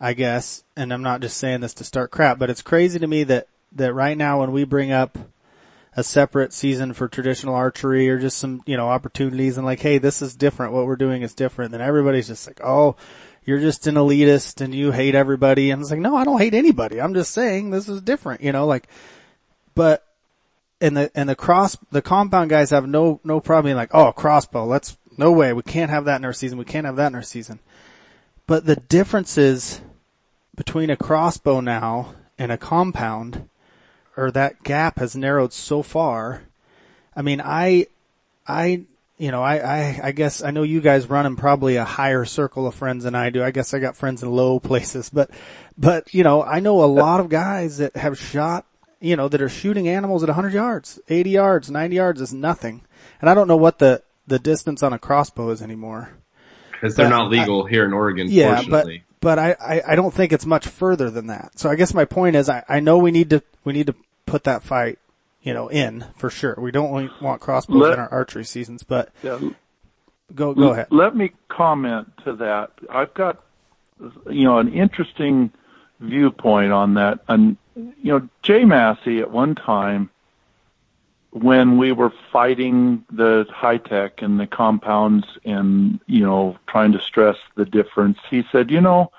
I guess, and I'm not just saying this to start crap, but it's crazy to me that, that right now when we bring up a separate season for traditional archery or just some, you know, opportunities and like, hey, this is different. What we're doing is different. Then everybody's just like, oh, you're just an elitist and you hate everybody. And it's like, no, I don't hate anybody. I'm just saying this is different, you know, like, but, and the, and the cross, the compound guys have no, no problem being like, oh, crossbow, let's, no way. We can't have that in our season. We can't have that in our season. But the differences between a crossbow now and a compound or that gap has narrowed so far. I mean, I, I, you know, I, I, I guess I know you guys run in probably a higher circle of friends than I do. I guess I got friends in low places, but, but, you know, I know a lot of guys that have shot, you know, that are shooting animals at 100 yards, 80 yards, 90 yards is nothing. And I don't know what the, the distance on a crossbow is anymore. because they're not legal here in Oregon. Yeah, but fortunately. but I, I, I don't think it's much further than that. So I guess my point is I, I know we need to we need to put that fight, you know, in for sure. We don't want- want crossbows Let- in our archery seasons, but Yeah. go go ahead. Let me comment to that. I've got, you know, an interesting viewpoint on that. And, you know, Jay Massey at one time, when we were fighting the high tech and the compounds and, you know, trying to stress the difference, he said, you know,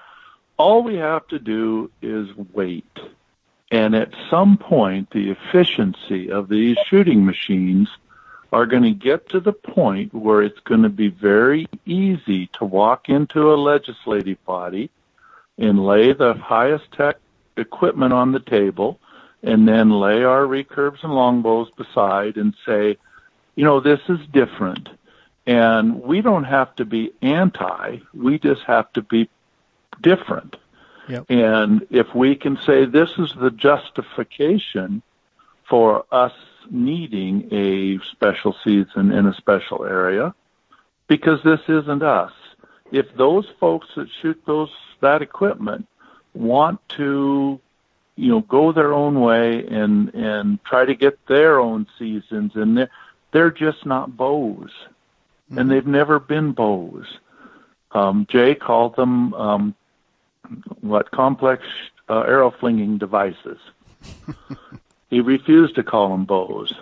all we have to do is wait. And at some point, the efficiency of these shooting machines are going to get to the point where it's going to be very easy to walk into a legislative body and lay the highest tech equipment on the table and then lay our recurves and longbows beside and say, you know, this is different. And we don't have to be anti, we just have to be different. Yep. And if we can say this is the justification for us needing a special season in a special area, because this isn't us. If those folks that shoot those that equipment want to, you know, go their own way and and try to get their own seasons, and they're they're just not bows, mm-hmm. and they've never been bows. Um, Jay called them um, what complex uh, arrow flinging devices. he refused to call them bows,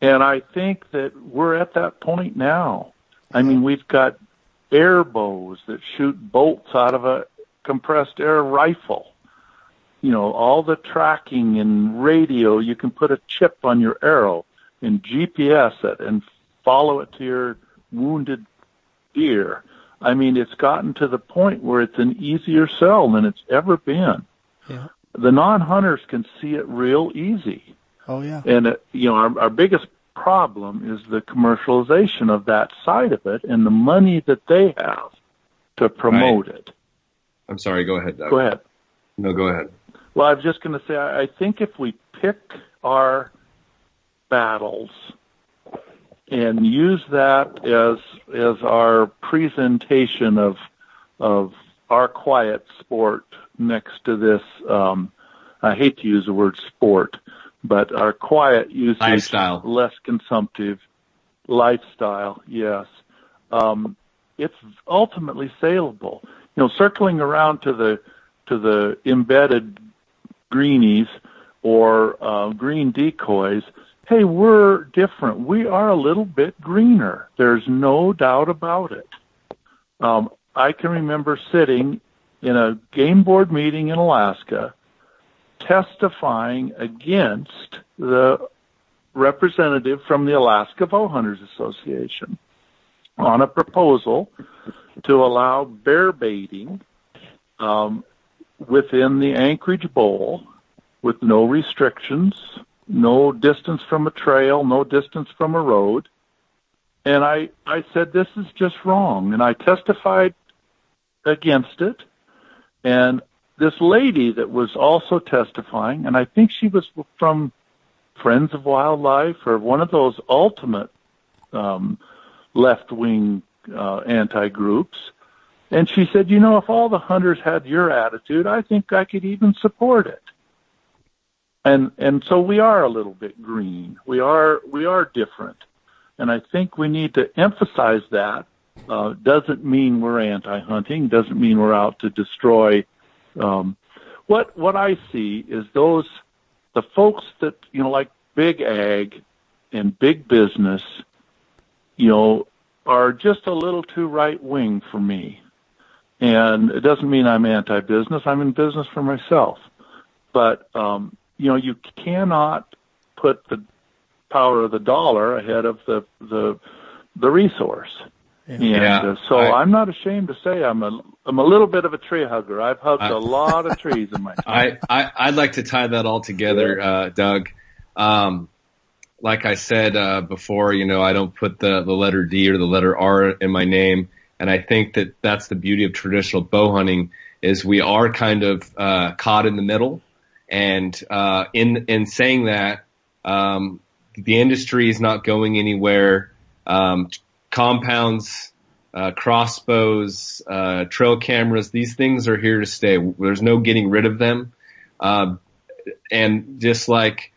and I think that we're at that point now. I mean, we've got air bows that shoot bolts out of a compressed air rifle. You know, all the tracking and radio, you can put a chip on your arrow and GPS it and follow it to your wounded deer. I mean, it's gotten to the point where it's an easier sell than it's ever been. Yeah. The non-hunters can see it real easy. Oh yeah. And uh, you know, our, our biggest problem is the commercialization of that side of it and the money that they have to promote right. it. I'm sorry. Go ahead. Doug. Go ahead. No, go ahead. Well, I was just going to say, I think if we pick our battles and use that as as our presentation of of our quiet sport next to this um I hate to use the word sport, but our quiet usage lifestyle less consumptive lifestyle, yes. Um it's ultimately saleable. You know, circling around to the to the embedded greenies or uh, green decoys, hey, we're different. We are a little bit greener. There's no doubt about it. Um, I can remember sitting in a game board meeting in Alaska testifying against the representative from the Alaska Bow Hunters Association on a proposal to allow bear baiting um, within the Anchorage Bowl with no restrictions no distance from a trail, no distance from a road. And I, I said, this is just wrong. And I testified against it. And this lady that was also testifying, and I think she was from Friends of Wildlife or one of those ultimate um, left wing uh, anti groups. And she said, you know, if all the hunters had your attitude, I think I could even support it and and so we are a little bit green. We are we are different, and I think we need to emphasize that. Uh, doesn't mean we're anti-hunting. Doesn't mean we're out to destroy. Um, what what I see is those the folks that you know like big ag and big business, you know, are just a little too right wing for me. And it doesn't mean I'm anti-business. I'm in business for myself. But um, you know, you cannot put the power of the dollar ahead of the the the resource. Yeah. And yeah, uh, so I, am not ashamed to say I'm a I'm a little bit of a tree hugger. I've hugged I, a lot of trees in my time. I, I I'd like to tie that all together, uh, Doug. Um, like I said uh, before, you know, I don't put the the letter D or the letter R in my name, and I think that that's the beauty of traditional bow hunting is we are kind of uh, caught in the middle and uh, in in saying that, um, the industry is not going anywhere. Um, compounds, uh, crossbows, uh, trail cameras, these things are here to stay. There's no getting rid of them. Uh, and just like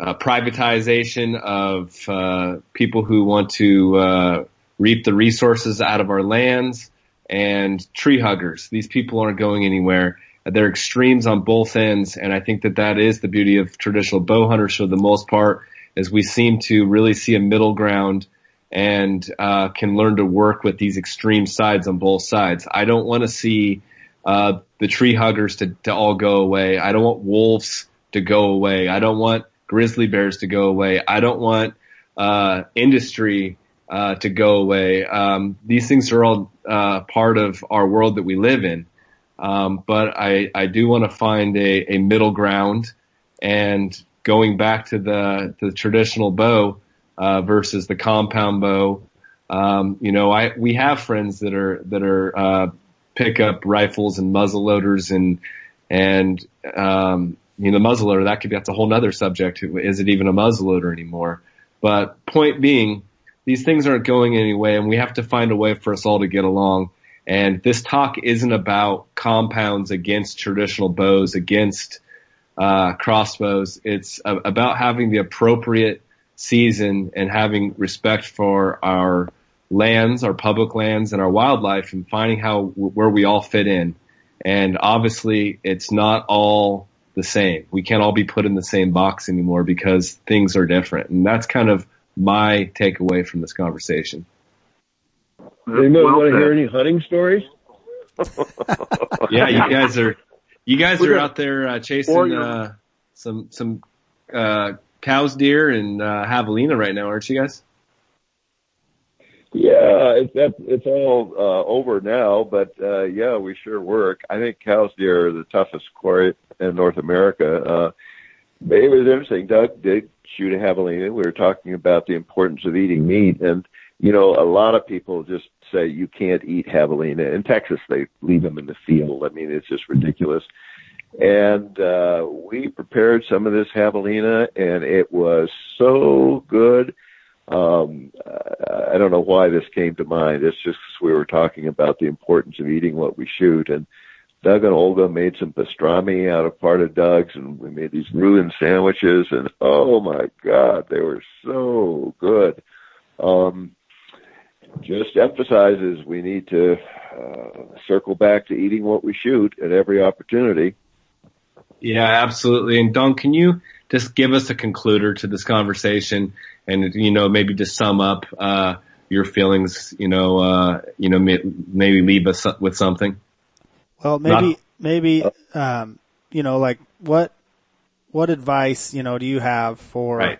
uh, privatization of uh, people who want to uh, reap the resources out of our lands and tree huggers, these people aren't going anywhere. They're extremes on both ends, and I think that that is the beauty of traditional bow hunters for the most part, is we seem to really see a middle ground and uh, can learn to work with these extreme sides on both sides. I don't want to see uh, the tree huggers to, to all go away. I don't want wolves to go away. I don't want grizzly bears to go away. I don't want uh, industry uh, to go away. Um, these things are all uh, part of our world that we live in. Um, but I, I do want to find a, a middle ground and going back to the, the traditional bow, uh, versus the compound bow. Um, you know, I, we have friends that are, that are, uh, pickup rifles and muzzle loaders and, and, um, you know, muzzle loader, that could be, that's a whole other subject. Is it even a muzzle loader anymore? But point being, these things aren't going anyway and we have to find a way for us all to get along. And this talk isn't about compounds against traditional bows, against uh, crossbows. It's a- about having the appropriate season and having respect for our lands, our public lands, and our wildlife, and finding how where we all fit in. And obviously, it's not all the same. We can't all be put in the same box anymore because things are different. And that's kind of my takeaway from this conversation. Anyone Well want to hear any hunting stories? Yeah, you guys are you guys We're out there uh, chasing uh, some some uh, Coues, deer, and uh, javelina right now, aren't you guys? Yeah, it's that it's all uh, over now, but uh, yeah, we sure work. I think Coues deer are the toughest quarry in North America. Uh, but it was interesting. Doug did shoot a javelina. We were talking about the importance of eating meat, and you know, a lot of people just say you can't eat javelina. In Texas, they leave them in the field. I mean, it's just ridiculous. And uh, we prepared some of this javelina, and it was so good. Um, I don't know why this came to mind. It's just we were talking about the importance of eating what we shoot. And Doug and Olga made some pastrami out of part of Doug's, and we made these Reuben sandwiches. And oh my God, they were so good. Um, just emphasizes we need to uh, circle back to eating what we shoot at every opportunity. Yeah, absolutely. And Don, can you just give us a concluder to this conversation, and you know maybe just sum up uh, your feelings? You know, uh, you know, maybe leave us with something. Well, maybe, Not- maybe, um, you know, like what, what advice, you know, do you have for, Right.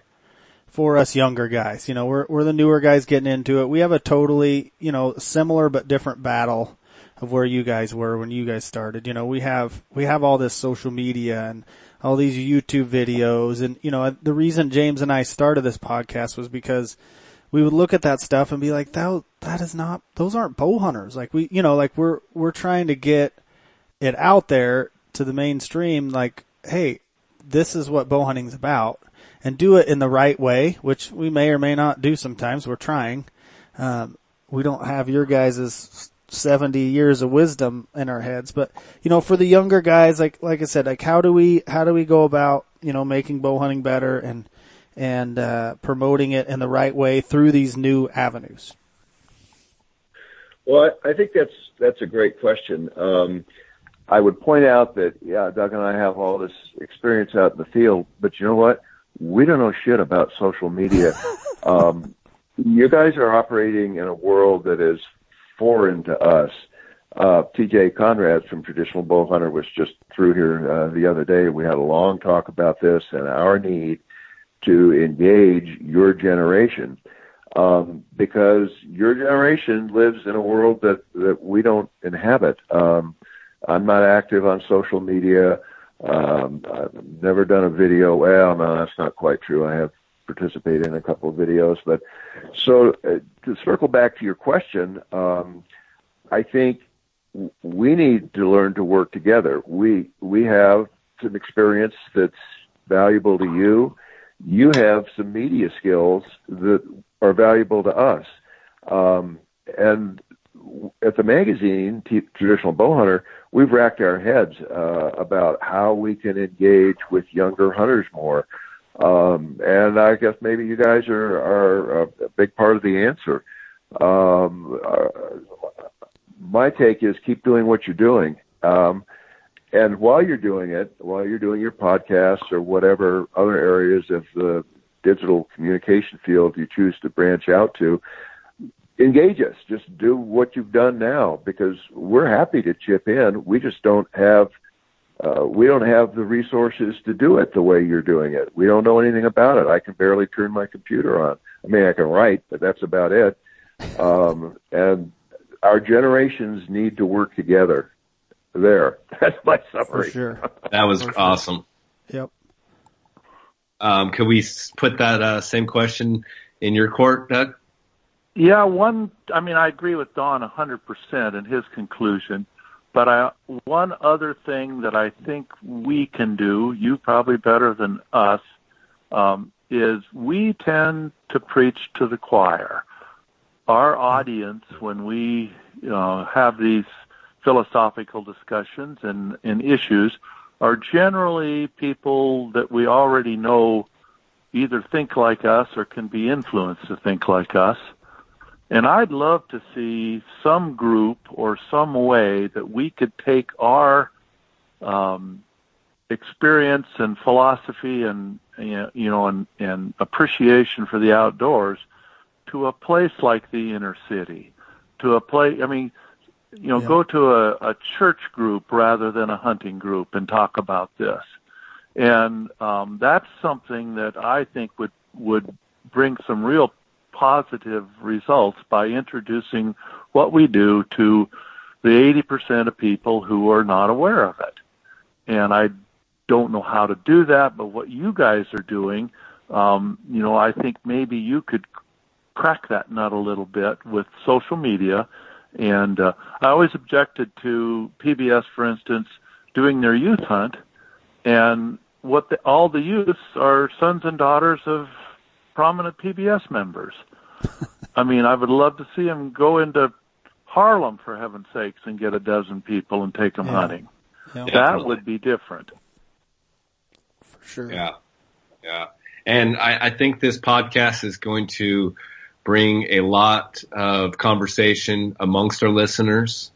for us younger guys? You know, we're, we're the newer guys getting into it. We have a totally, you know, similar but different battle of where you guys were when you guys started. You know, we have, we have all this social media and all these YouTube videos. And, you know, the reason James and I started this podcast was because we would look at that stuff and be like, that, that is not, those aren't bow hunters. Like we, you know, like we're, we're trying to get it out there to the mainstream. Like, hey, this is what bow hunting's about and do it in the right way, which we may or may not do sometimes. We're trying. Um, we don't have your guys' 70 years of wisdom in our heads, but you know, for the younger guys, like, like I said, like how do we, how do we go about, you know, making bow hunting better and, and, uh, promoting it in the right way through these new avenues? Well, I, think that's that's a great question. Um, I would point out that yeah, Doug and I have all this experience out in the field, but you know what? We don't know shit about social media. um, you guys are operating in a world that is foreign to us. Uh, TJ Conrad from Traditional Bow Hunter was just through here uh, the other day. We had a long talk about this and our need to engage your generation um, because your generation lives in a world that that we don't inhabit. Um, I'm not active on social media. Um, I've never done a video. Well, no, that's not quite true. I have participated in a couple of videos, but so uh, to circle back to your question, um, I think we need to learn to work together. We we have some experience that's valuable to you. You have some media skills that are valuable to us. Um, and at the magazine, Traditional Bow Hunter, we've racked our heads uh, about how we can engage with younger hunters more. Um, and I guess maybe you guys are, are a big part of the answer. Um, uh, my take is keep doing what you're doing. Um, and while you're doing it, while you're doing your podcasts or whatever other areas of the digital communication field you choose to branch out to, engage us. Just do what you've done now because we're happy to chip in. We just don't have uh, we don't have the resources to do it the way you're doing it. We don't know anything about it. I can barely turn my computer on. I mean, I can write, but that's about it. Um, and our generations need to work together. There, that's my summary. For sure. That was For sure. awesome. Yep. Um, could we put that uh, same question in your court, Doug? Yeah, one. I mean, I agree with Don a hundred percent in his conclusion. But I, one other thing that I think we can do, you probably better than us, um, is we tend to preach to the choir. Our audience, when we uh, have these philosophical discussions and, and issues, are generally people that we already know either think like us or can be influenced to think like us. And I'd love to see some group or some way that we could take our um, experience and philosophy and you know and, and appreciation for the outdoors to a place like the inner city, to a place. I mean, you know, Yeah. go to a, a church group rather than a hunting group and talk about this. And um, that's something that I think would would bring some real positive results by introducing what we do to the 80% of people who are not aware of it. And I don't know how to do that, but what you guys are doing, um, you know, I think maybe you could crack that nut a little bit with social media. And uh, I always objected to PBS, for instance, doing their youth hunt, and what the, all the youths are sons and daughters of prominent PBS members. I mean, I would love to see them go into Harlem for heaven's sakes and get a dozen people and take them Yeah. hunting. Yeah, That Definitely. would be different. for sure. Yeah. Yeah. And I, I think this podcast is going to bring a lot of conversation amongst our listeners.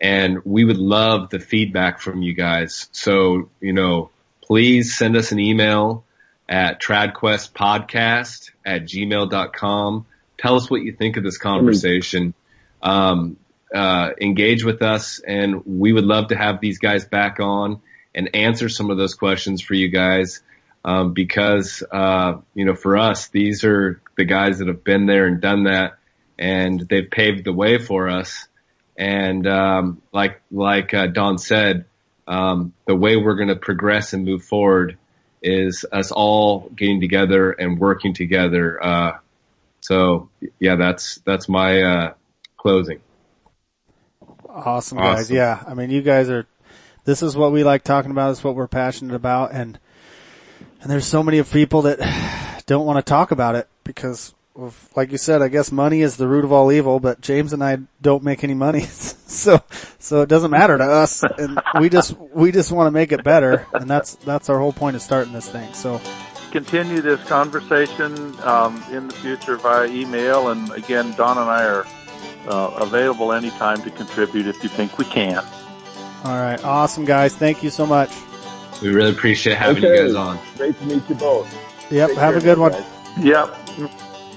And we would love the feedback from you guys. So, you know, please send us an email at tradquestpodcast at gmail.com. Tell us what you think of this conversation. Um, uh, engage with us and we would love to have these guys back on and answer some of those questions for you guys. Um, because, uh, you know, for us, these are the guys that have been there and done that and they've paved the way for us. And, um, like, like, uh, Don said, um, the way we're going to progress and move forward is us all getting together and working together. Uh, so yeah, that's, that's my, uh, closing. Awesome guys. Awesome. Yeah. I mean, you guys are, this is what we like talking about. It's what we're passionate about. And, and there's so many of people that don't want to talk about it because of, like you said, I guess money is the root of all evil, but James and I don't make any money. so, so it doesn't matter to us. And we just, we just want to make it better. And that's, that's our whole point of starting this thing. So Continue this conversation um, in the future via email. And again, Don and I are uh, available anytime to contribute if you think we can. all right. Awesome guys. Thank you so much. We really appreciate having you guys on. Great to meet you both. Yep. Take Have a good one. guys. Yep.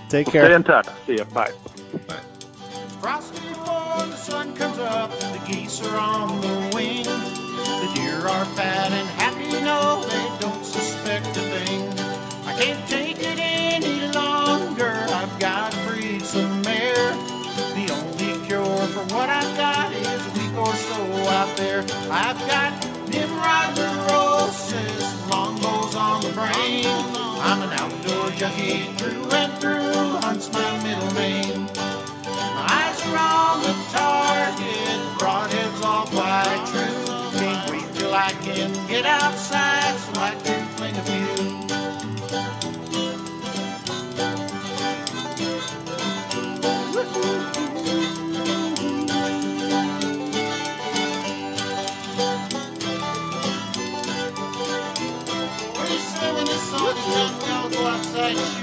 Take Stay care. Stay in touch. See you. Bye. Frosty before the sun comes up, the geese are on the wing. The deer are fat and happy, no, they don't can't take it any longer, I've got to breathe some air. The only cure for what I've got is a week or so out there. I've got Nimrod neurosis, longbows on the brain. I'm an outdoor junkie through and through, hunts my middle name. My eyes are on the target, broadheads all quite true. Can't wait till I can get outside so I can Thank you.